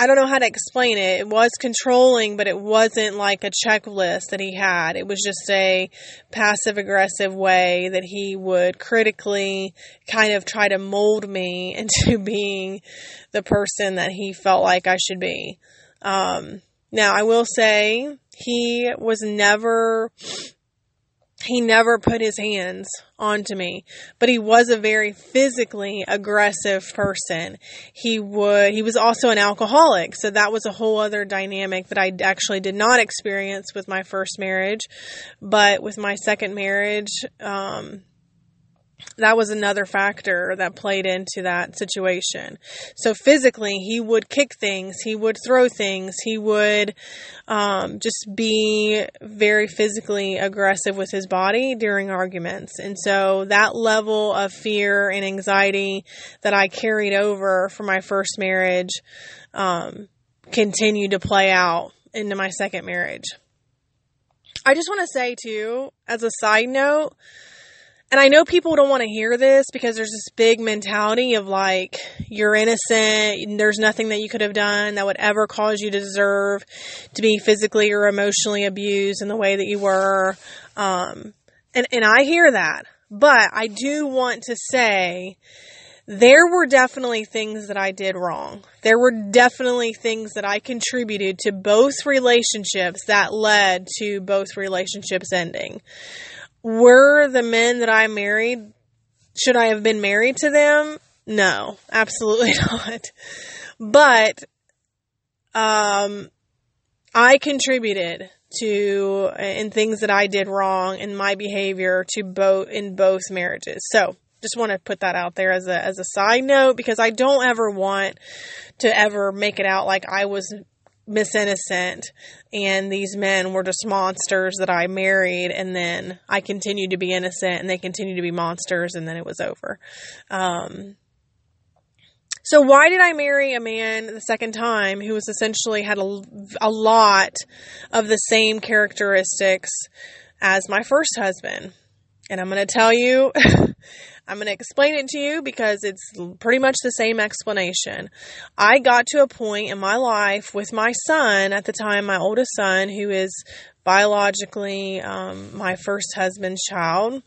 I don't know how to explain it. It was controlling, but it wasn't like a checklist that he had. It was just a passive aggressive way that he would critically kind of try to mold me into being the person that he felt like I should be. Um, now, I will say he was never he never put his hands onto me, but he was a very physically aggressive person. He would, he was also an alcoholic. So that was a whole other dynamic that I actually did not experience with my first marriage. But with my second marriage, um, that was another factor that played into that situation. So physically, he would kick things, he would throw things, he would um, just be very physically aggressive with his body during arguments. And so that level of fear and anxiety that I carried over from my first marriage um, continued to play out into my second marriage. I just want to say, too, as a side note, and I know people don't want to hear this because there's this big mentality of like, you're innocent, there's nothing that you could have done that would ever cause you to deserve to be physically or emotionally abused in the way that you were. Um, and, and I hear that. But I do want to say there were definitely things that I did wrong. There were definitely things that I contributed to both relationships that led to both relationships ending were the men that I married, should I have been married to them? No, absolutely not. But, um, I contributed to in things that I did wrong in my behavior to both in both marriages. So just want to put that out there as a as a side note because I don't ever want to ever make it out like I was Miss Innocent and these men were just monsters that I married and then I continued to be innocent and they continued to be monsters and then it was over. Um, so why did I marry a man the second time who was essentially had a, a lot of the same characteristics as my first husband? And I'm going to tell you I'm going to explain it to you because it's pretty much the same explanation. I got to a point in my life with my son at the time, my oldest son, who is biologically um, my first husband's child.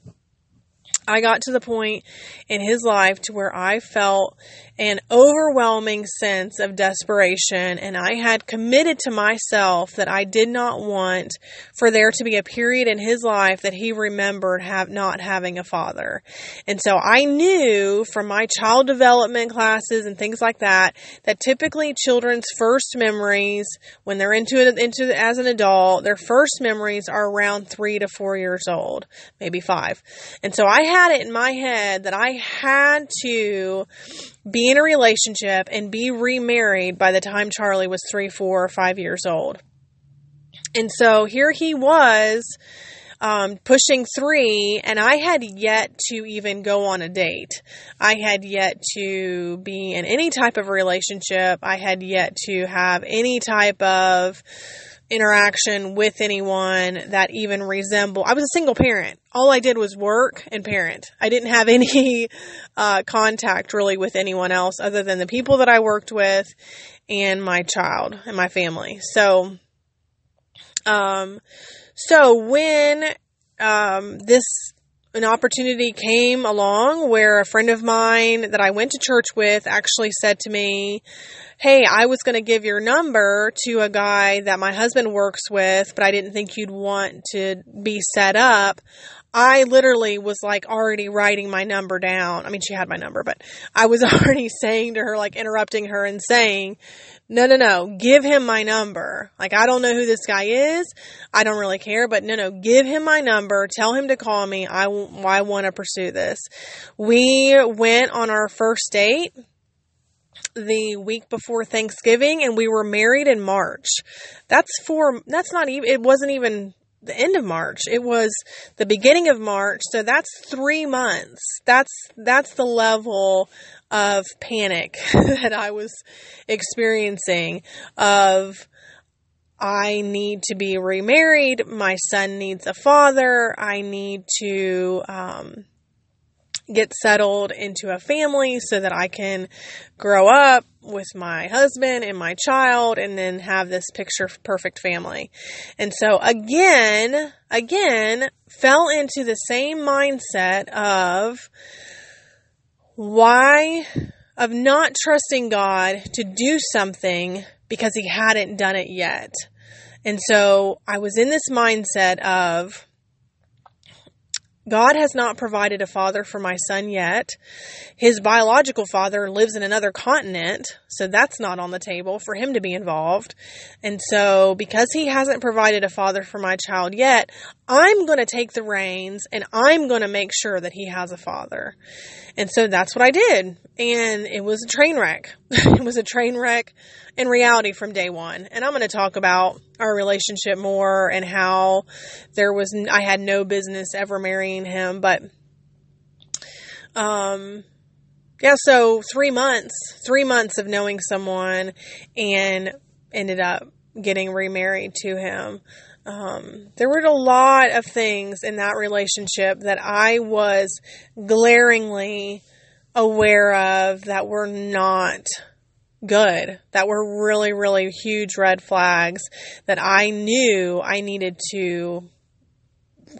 I got to the point in his life to where I felt an overwhelming sense of desperation, and I had committed to myself that I did not want for there to be a period in his life that he remembered have not having a father. And so I knew from my child development classes and things like that that typically children's first memories when they're into it into as an adult, their first memories are around three to four years old, maybe five. And so I had it in my head that I had to be in a relationship and be remarried by the time Charlie was three, four, or five years old. And so here he was, um, pushing three, and I had yet to even go on a date. I had yet to be in any type of relationship. I had yet to have any type of interaction with anyone that even resemble I was a single parent. All I did was work and parent. I didn't have any uh, contact really with anyone else other than the people that I worked with and my child and my family. So um so when um this an opportunity came along where a friend of mine that I went to church with actually said to me, Hey, I was going to give your number to a guy that my husband works with, but I didn't think you'd want to be set up. I literally was like already writing my number down. I mean, she had my number, but I was already saying to her, like interrupting her and saying, no, no, no, give him my number. Like, I don't know who this guy is. I don't really care, but no, no, give him my number. Tell him to call me. I, I want to pursue this. We went on our first date the week before Thanksgiving and we were married in March. That's for, that's not even, it wasn't even the end of March. It was the beginning of March. So that's three months. That's, that's the level of panic that I was experiencing of, I need to be remarried. My son needs a father. I need to, um, get settled into a family so that I can grow up with my husband and my child and then have this picture perfect family. And so again, again, fell into the same mindset of why, of not trusting God to do something because he hadn't done it yet. And so I was in this mindset of, God has not provided a father for my son yet. His biological father lives in another continent, so that's not on the table for him to be involved. And so, because he hasn't provided a father for my child yet, I'm going to take the reins and I'm going to make sure that he has a father. And so that's what I did. And it was a train wreck. it was a train wreck in reality from day one. And I'm going to talk about our relationship more and how there was, I had no business ever marrying him. But, um, yeah, so three months, three months of knowing someone and ended up getting remarried to him. Um, there were a lot of things in that relationship that I was glaringly aware of that were not good, that were really, really huge red flags that I knew I needed to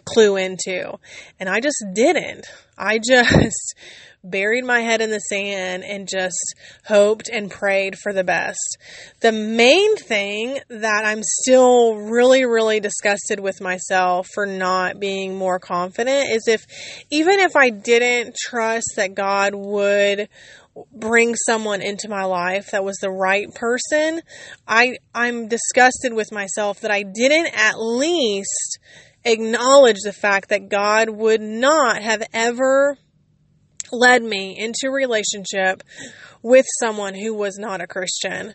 clue into. And I just didn't. I just buried my head in the sand and just hoped and prayed for the best. The main thing that I'm still really, really disgusted with myself for not being more confident is if, even if I didn't trust that God would bring someone into my life that was the right person, I, I'm disgusted with myself that I didn't at least acknowledge the fact that God would not have ever led me into relationship with someone who was not a Christian.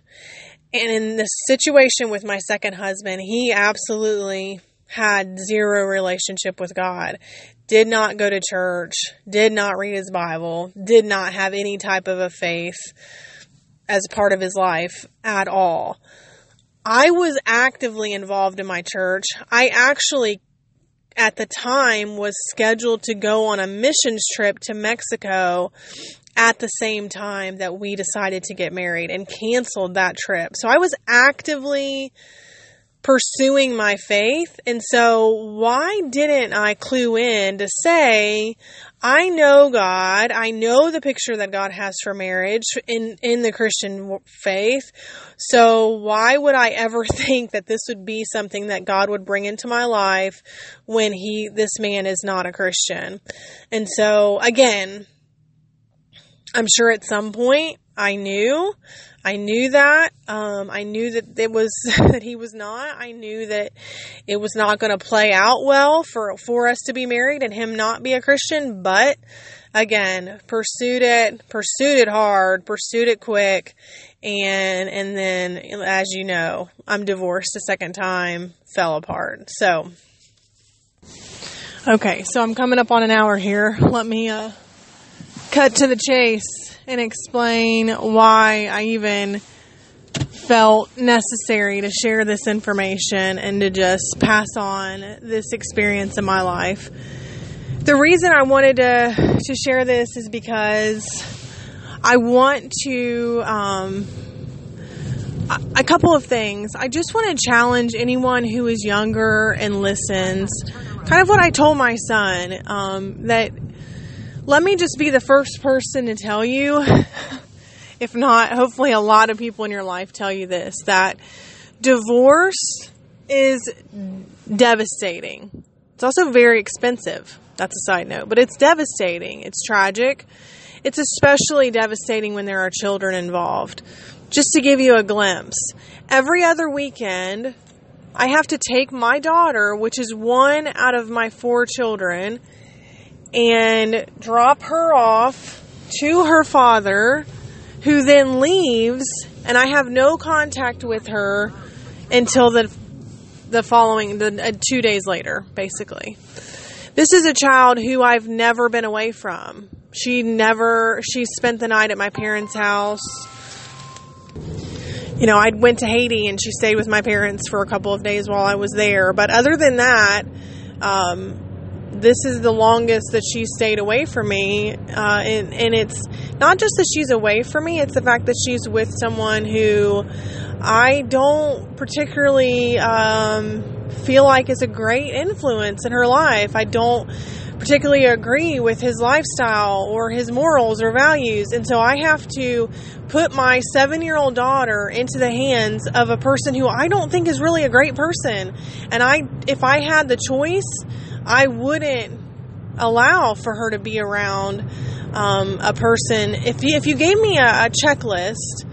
And in the situation with my second husband, he absolutely had zero relationship with God, did not go to church, did not read his Bible, did not have any type of a faith as part of his life at all. I was actively involved in my church. I actually at the time was scheduled to go on a missions trip to Mexico at the same time that we decided to get married and canceled that trip. So I was actively pursuing my faith. And so why didn't I clue in to say, I know God. I know the picture that God has for marriage in, in the Christian faith. So why would I ever think that this would be something that God would bring into my life when he, this man is not a Christian? And so again, I'm sure at some point I knew, I knew that. Um, I knew that it was that he was not. I knew that it was not going to play out well for for us to be married and him not be a Christian. But again, pursued it, pursued it hard, pursued it quick, and and then as you know, I'm divorced a second time, fell apart. So Okay, so I'm coming up on an hour here. Let me uh, cut to the chase and explain why I even felt necessary to share this information and to just pass on this experience in my life. The reason I wanted to, to share this is because I want to, um, a couple of things. I just want to challenge anyone who is younger and listens. Kind of what I told my son um, that let me just be the first person to tell you, if not, hopefully, a lot of people in your life tell you this that divorce is devastating. It's also very expensive. That's a side note, but it's devastating. It's tragic. It's especially devastating when there are children involved. Just to give you a glimpse, every other weekend, I have to take my daughter, which is one out of my four children, and drop her off to her father, who then leaves, and I have no contact with her until the the following the uh, two days later, basically. This is a child who I've never been away from. She never she spent the night at my parents' house you know, I went to Haiti and she stayed with my parents for a couple of days while I was there. But other than that, um, this is the longest that she stayed away from me. Uh, and, and it's not just that she's away from me, it's the fact that she's with someone who I don't particularly um, feel like is a great influence in her life. I don't particularly agree with his lifestyle or his morals or values. And so I have to put my seven year old daughter into the hands of a person who I don't think is really a great person. And I, if I had the choice, I wouldn't allow for her to be around um, a person. If you, if you gave me a, a checklist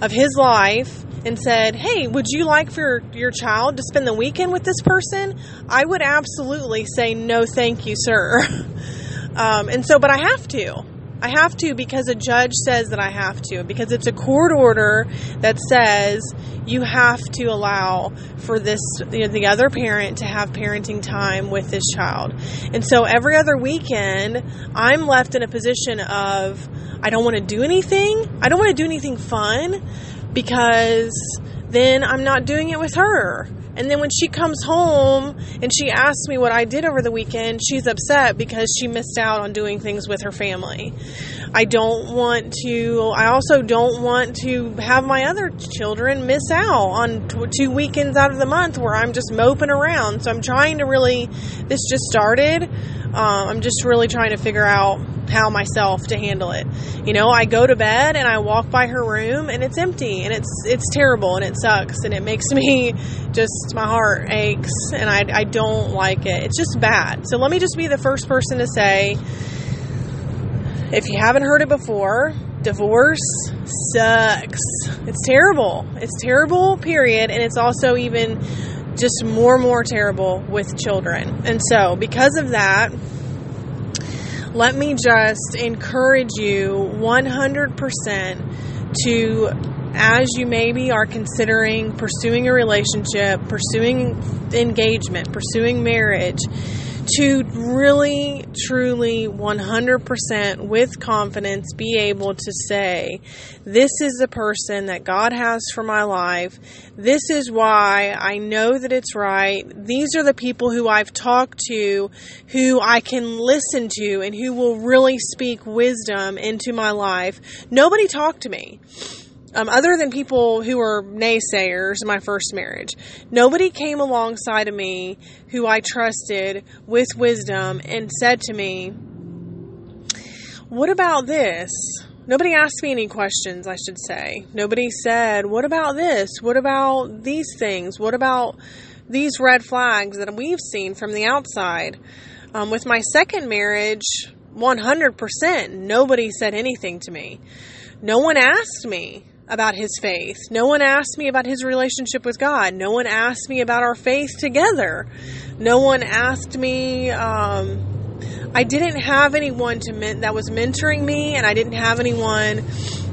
of his life and said, Hey, would you like for your, child to spend the weekend with this person? I would absolutely say, No, thank you, sir. um, and so, but I have to. I have to because a judge says that I have to, because it's a court order that says you have to allow for this, you know, the other parent to have parenting time with this child. And so every other weekend, I'm left in a position of, I don't want to do anything. I don't want to do anything fun because then I'm not doing it with her. And then when she comes home and she asks me what I did over the weekend, she's upset because she missed out on doing things with her family. I don't want to, I also don't want to have my other children miss out on two weekends out of the month where I'm just moping around. So I'm trying to really, this just started. Uh, I'm just really trying to figure out how myself to handle it. You know, I go to bed and I walk by her room and it's empty and it's it's terrible and it sucks and it makes me just my heart aches and I, I don't like it. It's just bad. So let me just be the first person to say if you haven't heard it before, divorce sucks. It's terrible. It's terrible, period. And it's also even just more and more terrible with children. And so, because of that, let me just encourage you 100% to as you maybe are considering pursuing a relationship, pursuing engagement, pursuing marriage, to really, truly, 100% with confidence be able to say, This is the person that God has for my life. This is why I know that it's right. These are the people who I've talked to, who I can listen to, and who will really speak wisdom into my life. Nobody talked to me um, other than people who were naysayers in my first marriage, nobody came alongside of me who I trusted with wisdom and said to me, What about this? Nobody asked me any questions, I should say. Nobody said, What about this? What about these things? What about these red flags that we've seen from the outside? Um, with my second marriage, 100%, nobody said anything to me. No one asked me about his faith. No one asked me about his relationship with God. No one asked me about our faith together. No one asked me. Um, I didn't have anyone to men- that was mentoring me, and I didn't have anyone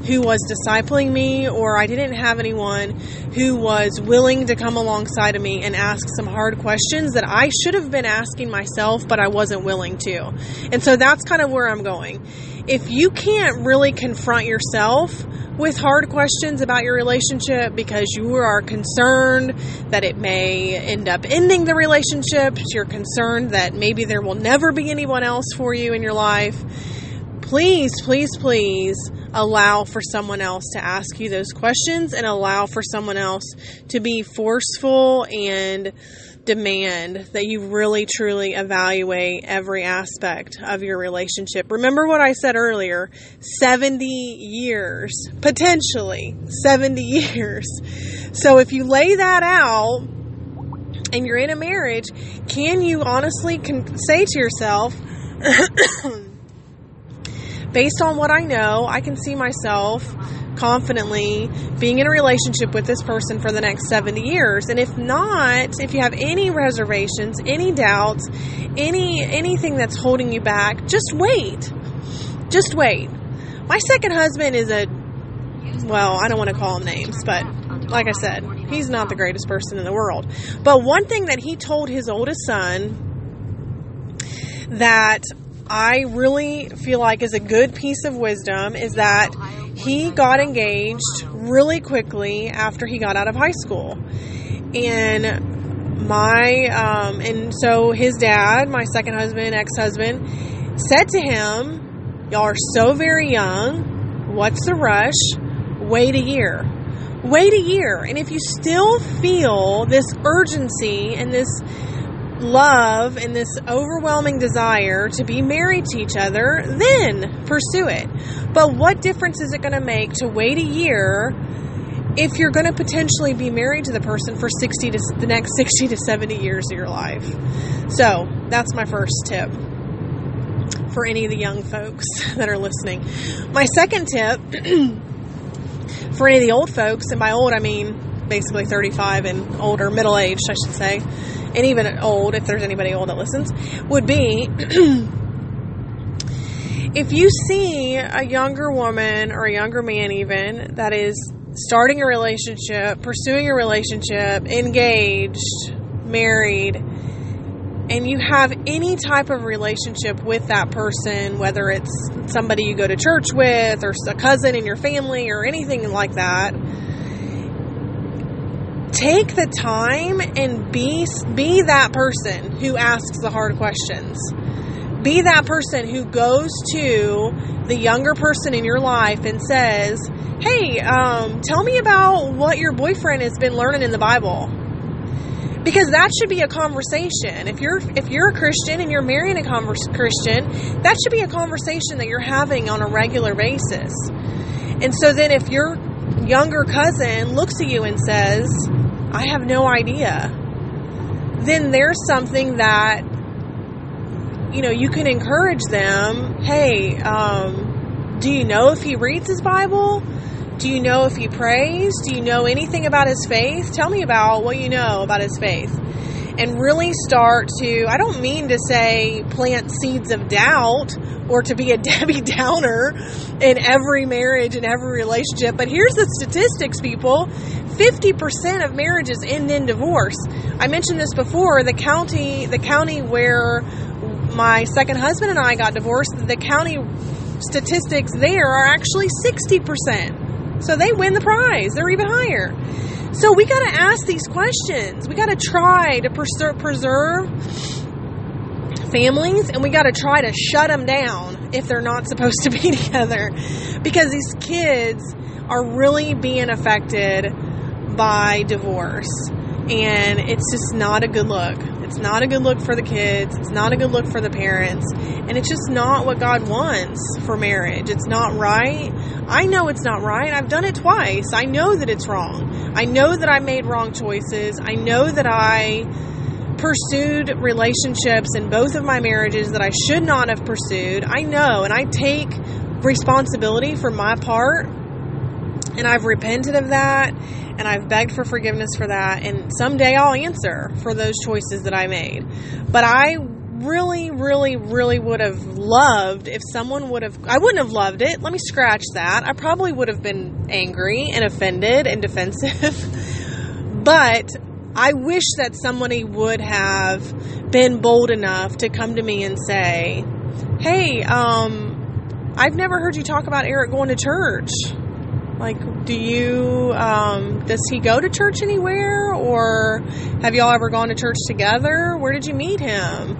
who was discipling me, or I didn't have anyone who was willing to come alongside of me and ask some hard questions that I should have been asking myself, but I wasn't willing to. And so that's kind of where I'm going. If you can't really confront yourself with hard questions about your relationship because you are concerned that it may end up ending the relationship, you're concerned that maybe there will never be anyone else for you in your life, please, please, please allow for someone else to ask you those questions and allow for someone else to be forceful and demand that you really truly evaluate every aspect of your relationship. Remember what I said earlier 70 years, potentially 70 years. So if you lay that out, and you're in a marriage, can you honestly con- say to yourself, based on what I know, I can see myself confidently being in a relationship with this person for the next 70 years. And if not, if you have any reservations, any doubts, any anything that's holding you back, just wait. Just wait. My second husband is a well, I don't want to call him names, but like I said, he's not the greatest person in the world. But one thing that he told his oldest son that I really feel like is a good piece of wisdom is that he got engaged really quickly after he got out of high school. And my, um, and so his dad, my second husband, ex husband, said to him, Y'all are so very young. What's the rush? Wait a year. Wait a year. And if you still feel this urgency and this love and this overwhelming desire to be married to each other, then pursue it. But what difference is it going to make to wait a year if you're going to potentially be married to the person for 60 to the next 60 to 70 years of your life? So, that's my first tip for any of the young folks that are listening. My second tip for any of the old folks, and by old I mean basically 35 and older, middle aged, I should say, and even old, if there's anybody old that listens, would be if you see a younger woman or a younger man, even that is starting a relationship, pursuing a relationship, engaged, married, and you have any type of relationship with that person, whether it's somebody you go to church with or a cousin in your family or anything like that, take the time and be be that person who asks the hard questions. Be that person who goes to the younger person in your life and says, "Hey, um, tell me about what your boyfriend has been learning in the Bible." Because that should be a conversation. If you're if you're a Christian and you're marrying a converse, Christian, that should be a conversation that you're having on a regular basis. And so then if your younger cousin looks at you and says, I have no idea, then there's something that, you know, you can encourage them. Hey, um, do you know if he reads his Bible? Do you know if he prays? Do you know anything about his faith? Tell me about what you know about his faith. And really start to, I don't mean to say plant seeds of doubt or to be a Debbie Downer in every marriage and every relationship, but here's the statistics, people 50% of marriages end in divorce. I mentioned this before, the county, the county where my second husband and I got divorced, the county statistics there are actually 60%. So they win the prize. They're even higher. So we got to ask these questions. We got to try to preserve, families and we got to try to shut them down if they're not supposed to be together because these kids are really being affected by divorce and it's just not a good look. It's not a good look for the kids. It's not a good look for the parents. And it's just not what God wants for marriage. It's not right. I know it's not right. I've done it twice. I know that it's wrong. I know that I made wrong choices. I know that I pursued relationships in both of my marriages that I should not have pursued. I know, and I take responsibility for my part, and I've repented of that, and I've begged for forgiveness for that, and someday I'll answer for those choices that I made. But I really, really, really would have loved if someone would have. I wouldn't have loved it. Let me scratch that. I probably would have been angry and offended and defensive. but I wish that somebody would have been bold enough to come to me and say, "Hey, um, I've never heard you talk about Eric going to church. Like, do you, um, does he go to church anywhere? Or have y'all ever gone to church together? Where did you meet him?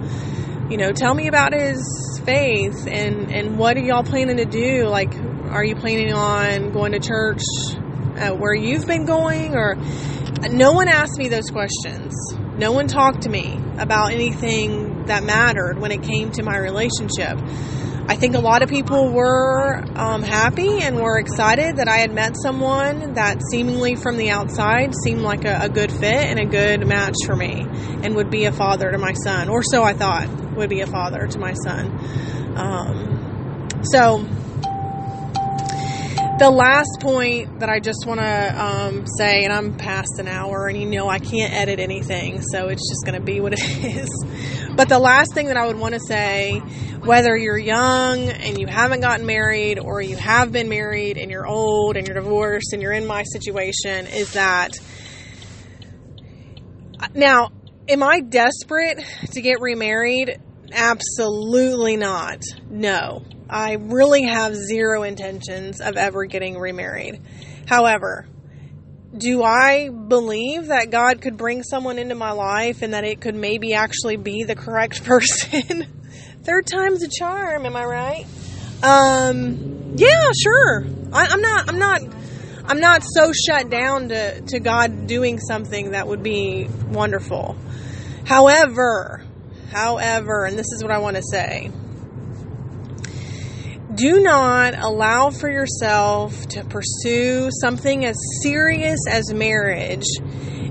You know, tell me about his faith and, and what are y'all planning to do? Like, are you planning on going to church uh, where you've been going? Or no one asked me those questions. No one talked to me about anything that mattered when it came to my relationship. I think a lot of people were um, happy and were excited that I had met someone that seemingly from the outside seemed like a, a, good fit and a good match for me and would be a father to my son, or so I thought would be a father to my son. Um, so, the last point that I just want to um, say, and I'm past an hour, and you know I can't edit anything, so it's just going to be what it is. But the last thing that I would want to say whether you're young and you haven't gotten married or you have been married and you're old and you're divorced and you're in my situation is that now am I desperate to get remarried? Absolutely not. No. I really have zero intentions of ever getting remarried. However, do I believe that God could bring someone into my life and that it could maybe actually be the correct person? Third time's a charm, am I right? Um, yeah, sure. I, I'm not. I'm not. I'm not so shut down to, to God doing something that would be wonderful. However, however, and this is what I want to say do not allow for yourself to pursue something as serious as marriage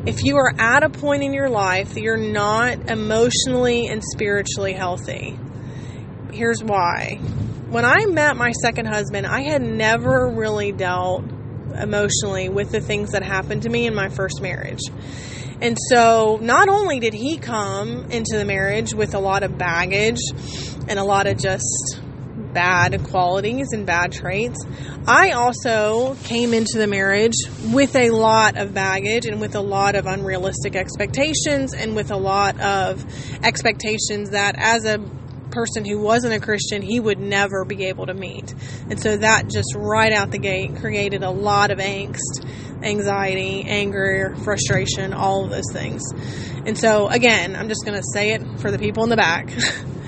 if you are at a point in your life that you're not emotionally and spiritually healthy. Here's why. When I met my second husband, I had never really dealt emotionally with the things that happened to me in my first marriage. And so, not only did he come into the marriage with a lot of baggage and a lot of just bad qualities and bad traits, I also came into the marriage with a lot of baggage and with a lot of unrealistic expectations and with a lot of expectations that as a person who wasn't a Christian, he would never be able to meet. And so that just right out the gate created a lot of angst, anxiety, anger, frustration, all of those things. And so, again, I'm just going to say it for the people in the back.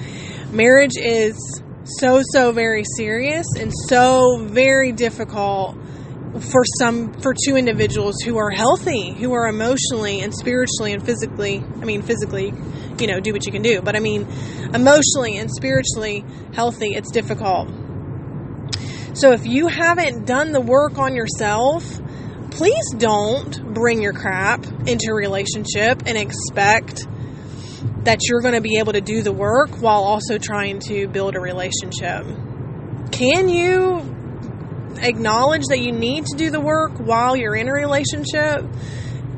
Marriage is so, so very serious and so very difficult for some for two individuals who are healthy who are emotionally and spiritually and physically i mean physically you know do what you can do. But i mean emotionally and spiritually healthy it's difficult. So if you haven't done the work on yourself please don't bring your crap into a relationship and expect that you're going to be able to do the work while also trying to build a relationship can you acknowledge that you need to do the work while you're in a relationship?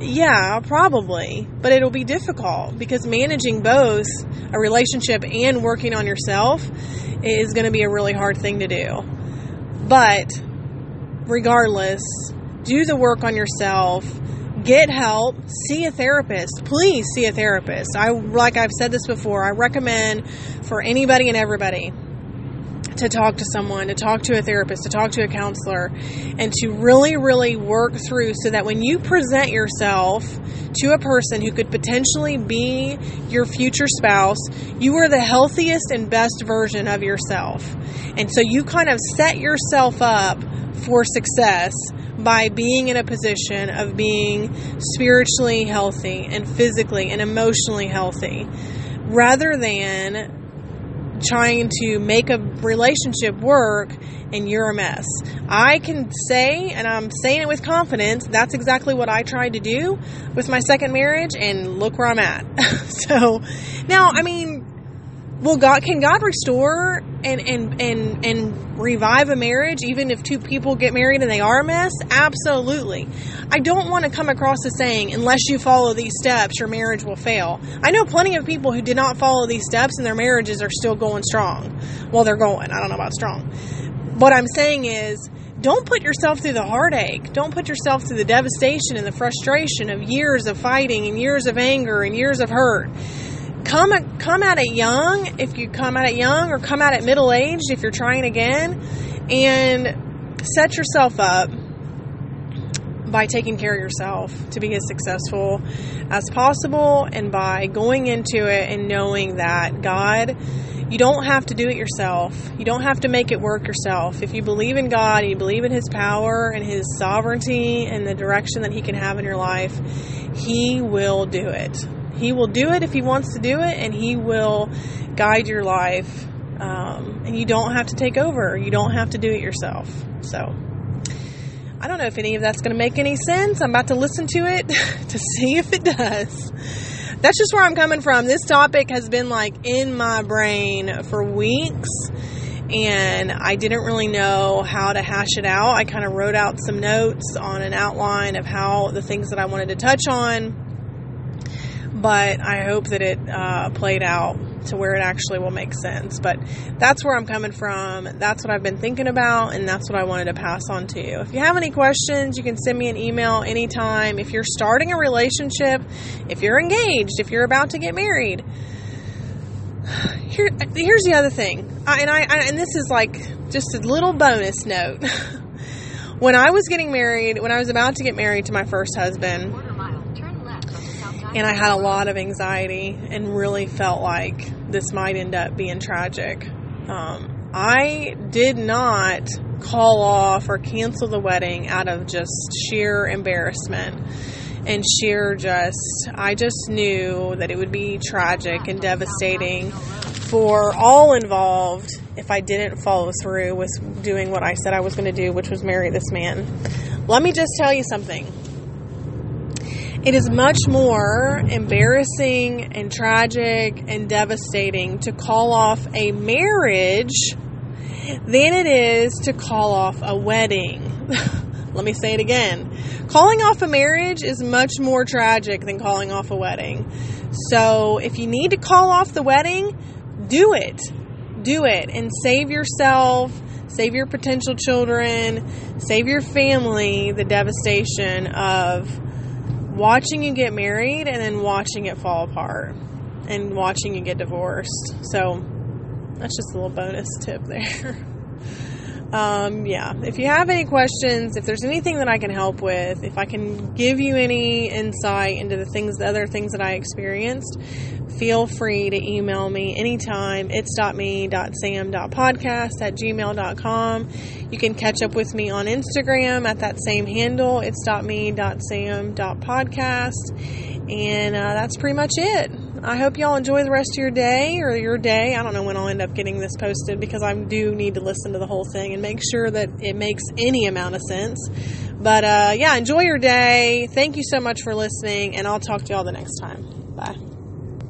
Yeah, probably. But it'll be difficult because managing both a relationship and working on yourself is going to be a really hard thing to do. But regardless, do the work on yourself. Get help. See a therapist. Please see a therapist. I like I've said this before. I recommend for anybody and everybody to talk to someone, to talk to a therapist, to talk to a counselor, and to really, really work through so that when you present yourself to a person who could potentially be your future spouse, you are the healthiest and best version of yourself. And so you kind of set yourself up for success by being in a position of being spiritually healthy and physically and emotionally healthy rather than trying to make a relationship work and you're a mess. I can say, and I'm saying it with confidence, that's exactly what I tried to do with my second marriage, and look where I'm at. so now, I mean, Well, God can God restore and and and and revive a marriage even if two people get married and they are a mess? Absolutely. I don't want to come across as saying unless you follow these steps your marriage will fail. I know plenty of people who did not follow these steps and their marriages are still going strong. Well, they're going. I don't know about strong. What I'm saying is don't put yourself through the heartache. Don't put yourself through the devastation and the frustration of years of fighting and years of anger and years of hurt come come at it young if you come at it young or come at it middle aged if you're trying again and set yourself up by taking care of yourself to be as successful as possible and by going into it and knowing that God you don't have to do it yourself. You don't have to make it work yourself. If you believe in God and you believe in His power and His sovereignty and the direction that He can have in your life, He will do it. He will do it if He wants to do it, and He will guide your life. Um, and you don't have to take over. You don't have to do it yourself. So, I don't know if any of that's going to make any sense. I'm about to listen to it to see if it does. That's just where I'm coming from. This topic has been like in my brain for weeks and I didn't really know how to hash it out. I kind of wrote out some notes on an outline of how the things that I wanted to touch on but I hope that it uh, played out to where it actually will make sense. But that's where I'm coming from. That's what I've been thinking about, and that's what I wanted to pass on to you. If you have any questions, you can send me an email anytime. If you're starting a relationship, if you're engaged, if you're about to get married, here, here's the other thing, I, and I, I and this is like just a little bonus note. when I was getting married, when I was about to get married to my first husband and I had a lot of anxiety and really felt like this might end up being tragic. Um, I did not call off or cancel the wedding out of just sheer embarrassment and sheer just, I just knew that it would be tragic and devastating for all involved if I didn't follow through with doing what I said I was going to do, which was marry this man. Let me just tell you something it is much more embarrassing and tragic and devastating to call off a marriage than it is to call off a wedding. Let me say it again. Calling off a marriage is much more tragic than calling off a wedding. So if you need to call off the wedding, do it. Do it and save yourself, save your potential children, save your family the devastation of watching you get married and then watching it fall apart and watching you get divorced. So that's just a little bonus tip there. um, yeah, if you have any questions, if there's anything that I can help with, if I can give you any insight into the things, the other things that I experienced, feel free to email me anytime. It's.me.sam.podcast at gmail.com. You can catch up with me on Instagram at that same handle. It's.me.sam.podcast. And uh, that's pretty much it. I hope y'all enjoy the rest of your day or your day. I don't know when I'll end up getting this posted because I do need to listen to the whole thing and make sure that it makes any amount of sense. But uh, yeah, enjoy your day. Thank you so much for listening, and I'll talk to y'all the next time. Bye.